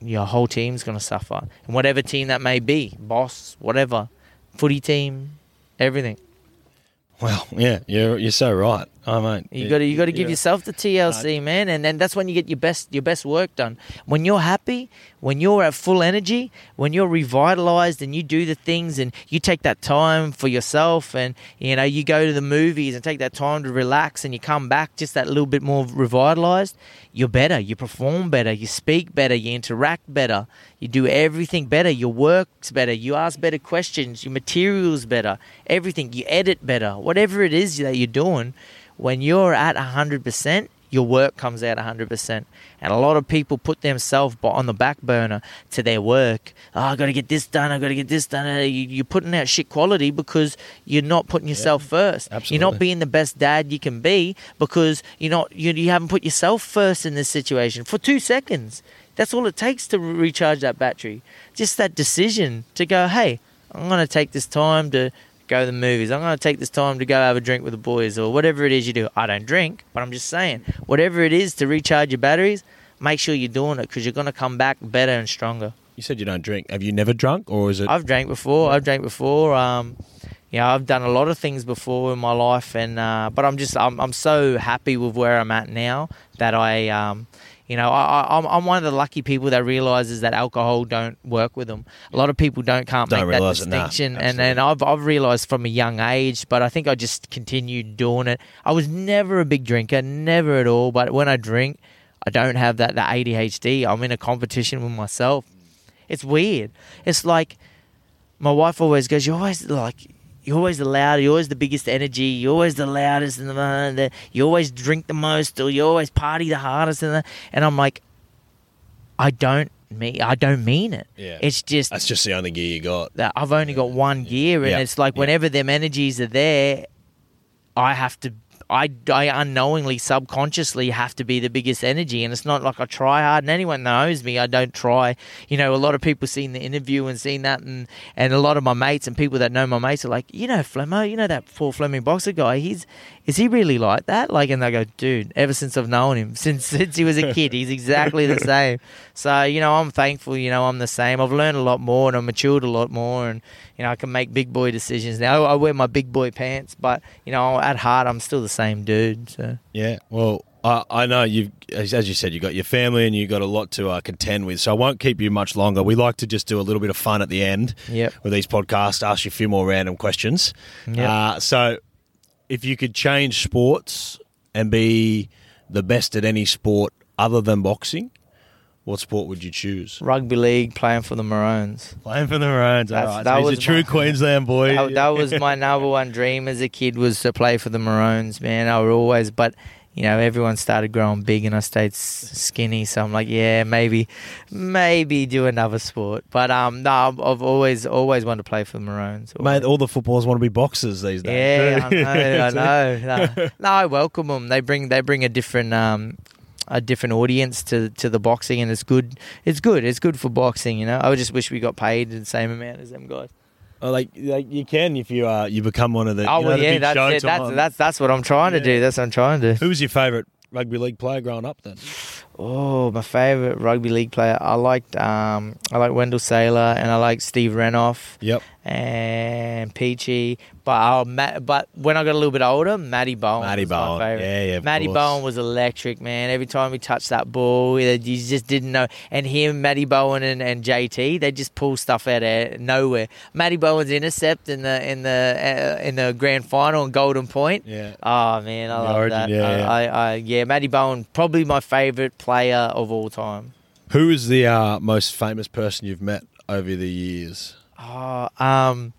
your whole team's going to suffer. And whatever team that may be, boss, whatever, footy team, everything. Well, yeah, you're you're so right. I mean, You got to you got to give yourself the TLC, man, and then that's when you get your best your best work done. When you're happy, when you're at full energy, when you're revitalized, and you do the things, and you take that time for yourself, and you know you go to the movies and take that time to relax, and you come back just that little bit more revitalized. You're better. You perform better. You speak better. You interact better. You do everything better. Your work's better. You ask better questions. Your material's better. Everything. You edit better. Whatever it is that you're doing when you're at 100%, your work comes out 100%. And a lot of people put themselves on the back burner to their work. Oh, I got to get this done. I got to get this done. You- You're putting out shit quality because you're not putting yourself first. Absolutely. You're not being the best dad you can be because you're not. You, you haven't put yourself first in this situation for two seconds. That's all it takes to recharge that battery. Just that decision to go, hey, I'm going to take this time to go to the movies. I'm going to take this time to go have a drink with the boys or whatever it is you do. I don't drink, but I'm just saying, whatever it is to recharge your batteries, make sure you're doing it because you're going to come back better and stronger. You said you don't drink. Have you never drunk, or is it? I've drank before. I've drank before. Um, you know, I've done a lot of things before in my life, and uh, but I'm just I'm I'm so happy with where I'm at now that I um, you know, I, I I'm I'm one of the lucky people that realizes that alcohol don't work with them. A lot of people don't can't Don't make that realise it, nah, distinction, and and I've I've realized from a young age, but I think I just continued doing it. I was never a big drinker, never at all. But when I drink, I don't have that that ADHD. I'm in a competition with myself. It's weird. It's like my wife always goes, "You're always like." You're always the loud. You're always the biggest energy. You're always the loudest, and the, the you always drink the most, or you always party the hardest. And the, and I'm like, I don't mean I don't mean it. Yeah. It's just That's just the only gear you got. that I've only got one gear, and Yeah. it's like Yeah. whenever them energies are there, I have to. I, I unknowingly, subconsciously have to be the biggest energy, and it's not like I try hard. And anyone knows me, I don't try. You know, a lot of people seen the interview and seen that, and and a lot of my mates and people that know my mates are like, you know, Flemmo, you know that poor Fleming boxer guy. He's is he really like that? Like, and they go, dude, ever since I've known him, <laughs> since since he was a <laughs> kid, he's exactly the same. So you know, I'm thankful. You know, I'm the same. I've learned a lot more, and I've matured a lot more, and you know, I can make big boy decisions now. I wear my big boy pants, but you know, at heart, I'm still the same dude. So Yeah. Well, I, I know you've, as you said, you've got your family and you've got a lot to uh, contend with. So I won't keep you much longer. We like to just do a little bit of fun at the end Yep. with these podcasts. Ask you a few more random questions. Yep. Uh, so, if you could change sports and be the best at any sport other than boxing, what sport would you choose? rugby league, playing for the Maroons. Playing for the Maroons. All That's- right. that so he's was a true my- Queensland boy. That, that was <laughs> my number one dream as a kid was to play for the Maroons. Man, I would always, but you know, everyone started growing big and I stayed s- skinny. So I'm like, yeah, maybe, maybe do another sport. But um, no, I've I've always, always wanted to play for the Maroons. Mate, all the footballers want to be boxers these days. Yeah, I know, <laughs> I know. No, no, I welcome them. They bring they bring a different um a different audience to to the boxing, and it's good. It's good. It's good for boxing. You know, I just wish we got paid the same amount as them guys. Like, like you can if you uh, you become one of the. Oh you know, well, the yeah, big that's it. That's that's that's what I'm trying to do. That's what I'm trying to do. Who was your favourite rugby league player growing up then? Oh, my favorite rugby league player. I liked um I like Wendell Sailor and I like Steve Renouf Yep. and Peachy. But oh, but when I got a little bit older, Matty Bowen. Matty Bowen. Yeah, yeah, Matty course. Bowen was electric, man. Every time he touched that ball, you just didn't know. And him, Matty Bowen, and, and JT, they just pull stuff out of nowhere. Matty Bowen's intercept in the in the uh, in the grand final in Golden Point. Yeah. Oh man, I The love Origin, that. yeah, I, yeah. I, I, yeah, Matty Bowen, probably my favorite player of all time. Who is the uh, most famous person you've met over the years? Oh, um,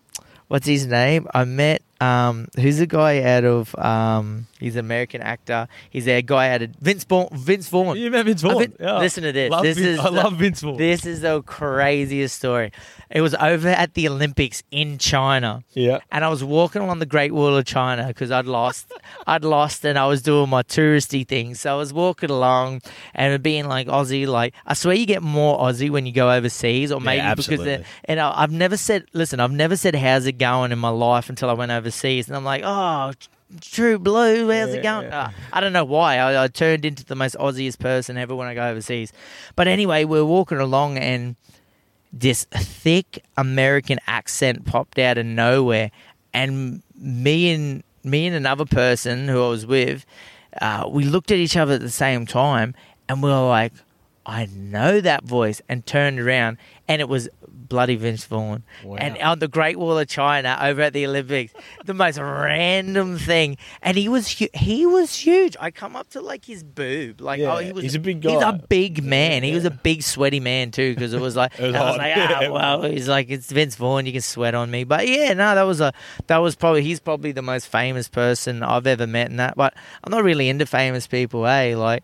what's his name? I met um, who's the guy out of um, he's an American actor. He's a guy out of Vince Vaughn. Vince Vaughn. You met Vince Vaughn. Vin- Yeah. Listen to this. Love this Vin- is I the- love Vince Vaughn. This is the craziest story. It was over at the Olympics in China. Yeah. and I was walking along the Great Wall of China because I'd lost, <laughs> I'd lost, and I was doing my touristy thing. So I was walking along and being like Aussie, like I swear you get more Aussie when you go overseas, or maybe because absolutely. they're, and I, I've never said, listen, I've never said how's it going in my life until I went overseas, and I'm like, oh. True blue, how's it going? Ah, I don't know why. I, I turned into the most Aussiest person ever when I go overseas. But anyway, we're walking along and this thick American accent popped out of nowhere, and me and me and another person who I was with, uh, we looked at each other at the same time, and we were like, "I know that voice," and turned around, and it was bloody Vince Vaughn, and on the Great Wall of China over at the Olympics, the most random thing, and he was hu- he was huge. I come up to like his boob, like Yeah, oh, he was he's a big guy. He's a big man. He was a big sweaty man too, because it was like <laughs> It was I was like, ah, well, he's like it's Vince Vaughn. You can sweat on me, but yeah, no, that was a that was probably he's probably the most famous person I've ever met in that. But I'm not really into famous people, eh? Like.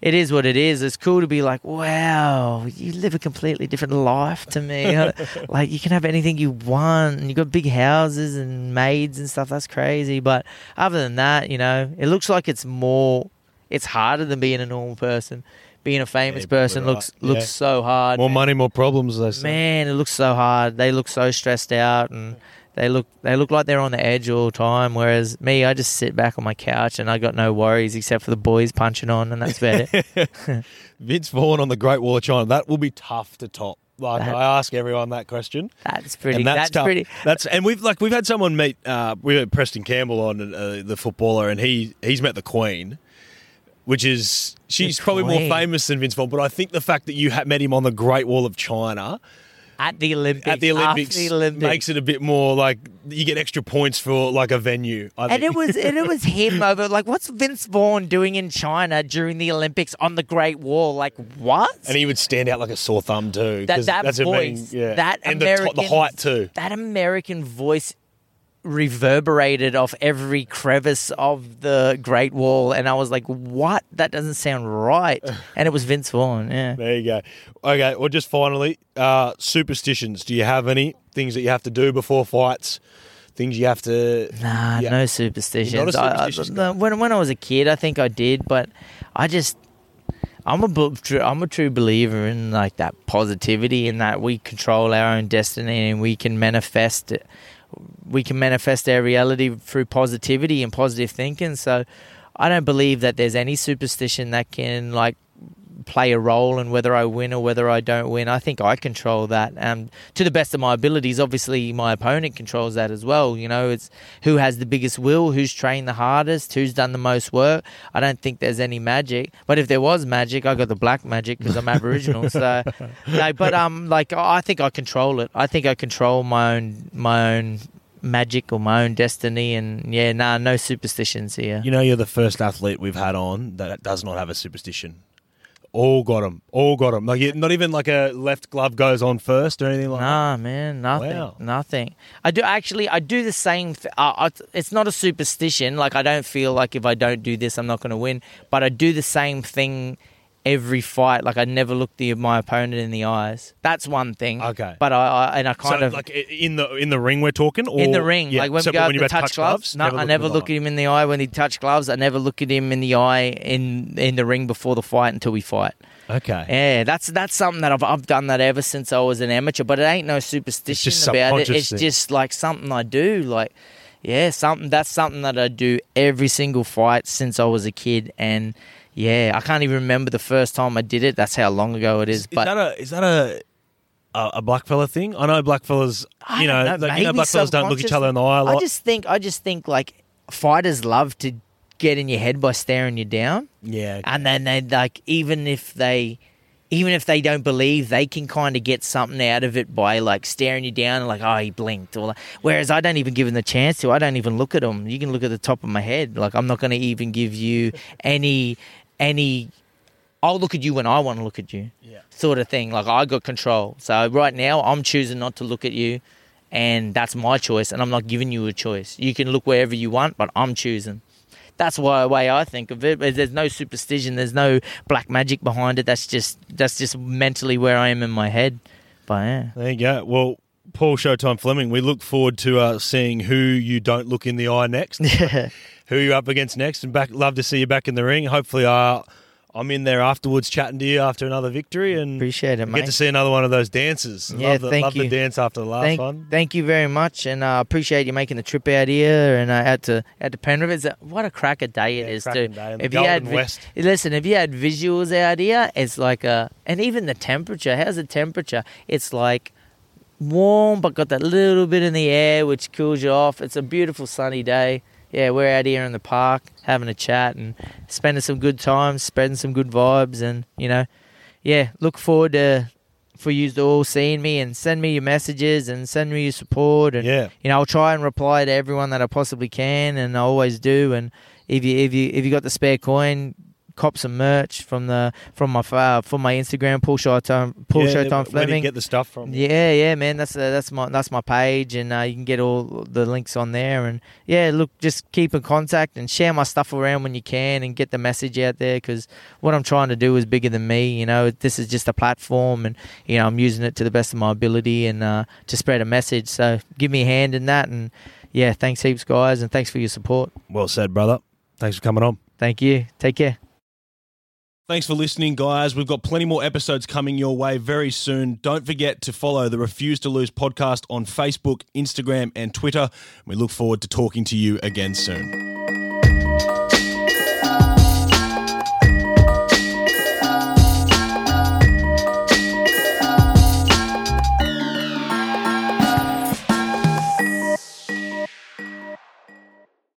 It is what it is. It's cool to be like, wow, you live a completely different life to me. <laughs> like you can have anything you want, and you got big houses and maids and stuff. That's crazy. But other than that, you know, it looks like it's more. It's harder than being a normal person. Being a famous probably person right. looks looks Yeah. so hard. More man. money, more problems. They say. Man, it looks so hard. They look so stressed out and they look they look like they're on the edge all the time. Whereas me, I just sit back on my couch and I got no worries except for the boys punching on and that's about it. <laughs> Vince Vaughn on the Great Wall of China. That will be tough to top. Like That- I ask everyone that question. That's pretty and that's, that's, tough. pretty That's and we've like we've had someone meet. Uh, we had Preston Campbell on uh, the footballer, and he he's met the Queen, which is she's The probably more famous than Vince Vaughn. But I think the fact that you ha- met him on the Great Wall of China at the Olympics. at the Olympics, the Olympics. makes it a bit more like you get extra points for like a venue. I and it was and it was <laughs> him over like what's Vince Vaughn doing in China during the Olympics on the Great Wall? Like what? and he would stand out like a sore thumb too. that that that's a mean- voice, yeah. that and the, American, to- the height too. That American voice reverberated off every crevice of the Great Wall, and I was like, "What? That doesn't sound right." <laughs> And it was Vince Vaughn. Yeah. There you go. Okay, well, just finally, uh, superstitions. Do you have any things that you have to do before fights? Things you have to. Nah, Yeah. no superstitions. You're not a I- I- when when I was a kid, I think I did, but I just I'm a I'm a true believer in like that positivity and that we control our own destiny and we can manifest it. We can manifest our reality through positivity and positive thinking. So I don't believe that there's any superstition that can like play a role in whether I win or whether I don't win. I think I control that um, to the best of my abilities. Obviously, my opponent controls that as well. You know, it's who has the biggest will, who's trained the hardest, who's done the most work. I don't think there's any magic. But if there was magic, I got the black magic because I'm Aboriginal. So, <laughs> no, but um, like I think I control it. I think I control my own my own magic or my own destiny. And yeah, nah, no superstitions here. You know, you're the first athlete we've had on that does not have a superstition. All got them. All got them. Like not even like a left glove goes on first or anything like that. Nah, man, nothing, Wow. nothing. I do actually. I do the same. Th- uh, I, it's not a superstition. Like I don't feel like if I don't do this, I'm not going to win. But I do the same thing every fight. Like I never look the my opponent in the eyes. That's one thing. Okay. But I, I and I kind so, of like in the in the ring, we're talking, or in the ring, Yeah, like when we go when to touch gloves. no, I never look at him in the eye when he touch gloves. I never look at him in the eye in in the ring before the fight until we fight. Okay. Yeah, that's that's something that I've I've done that ever since I was an amateur, but it ain't no superstition about it. It's thing. just like something I do. Like, yeah, something that's something that I do every single fight since I was a kid, and yeah, I can't even remember the first time I did it. That's how long ago it is. Is but that a is that a a, a black fella thing? I know black fellas. You know, don't like, you know, maybe black fellas don't look each other in the eye a I lot. just think I just think like fighters love to get in your head by staring you down. yeah. and then they like even if they even if they don't believe they can kind of get something out of it by like staring you down and like oh he blinked or like, whereas i don't even give them the chance to i don't even look at them you can look at the top of my head like i'm not going to even give you any any i'll look at you when i want to look at you Yeah. sort of thing like i got control so right now i'm choosing not to look at you and that's my choice and i'm not giving you a choice you can look wherever you want but i'm choosing that's why way I think of it. There's no superstition. There's no black magic behind it. That's just that's just mentally where I am in my head. But yeah, There you go. Well, Paul Showtime Fleming, we look forward to uh, seeing who you don't look in the eye next, <laughs> who you're up against next, and back. Love to see you back in the ring. Hopefully, uh, I'm in there afterwards chatting to you after another victory, and appreciate it, get mate. to see another one of those dances. Yeah, love the, thank love the dance after the last Thank, one. thank you very much, and I uh, appreciate you making the trip out here and uh, out to out to Penrith. It's what a cracker day it Yeah, is, too. day If you had West. listen, if you had visuals out here, it's like a, and even the temperature. How's the temperature? It's like warm, but got that little bit in the air which cools you off. It's a beautiful sunny day. yeah, we're out here in the park having a chat and spending some good times, spreading some good vibes, and you know, yeah, look forward to for you to all seeing me and send me your messages and send me your support and Yeah. you know I'll try and reply to everyone that I possibly can and I always do and if you if you if you got the spare coin cop some merch from the from my uh, from my Instagram Paul Showtime Paul Yeah, Showtime Where do you Fleming get the stuff from? yeah, yeah, man. That's uh, that's my that's my page, and uh, you can get all the links on there. And yeah, look, just keep in contact and share my stuff around when you can, and get the message out there. Because what I'm trying to do is bigger than me. You know, this is just a platform, and you know, I'm using it to the best of my ability and uh, to spread a message. So give me a hand in that, and yeah, thanks heaps, guys, and thanks for your support. Well said, brother. Thanks for coming on. Thank you. Take care. Thanks for listening, guys. We've got plenty more episodes coming your way very soon. Don't forget to follow the Refuse to Lose podcast on Facebook, Instagram, and Twitter. We look forward to talking to you again soon.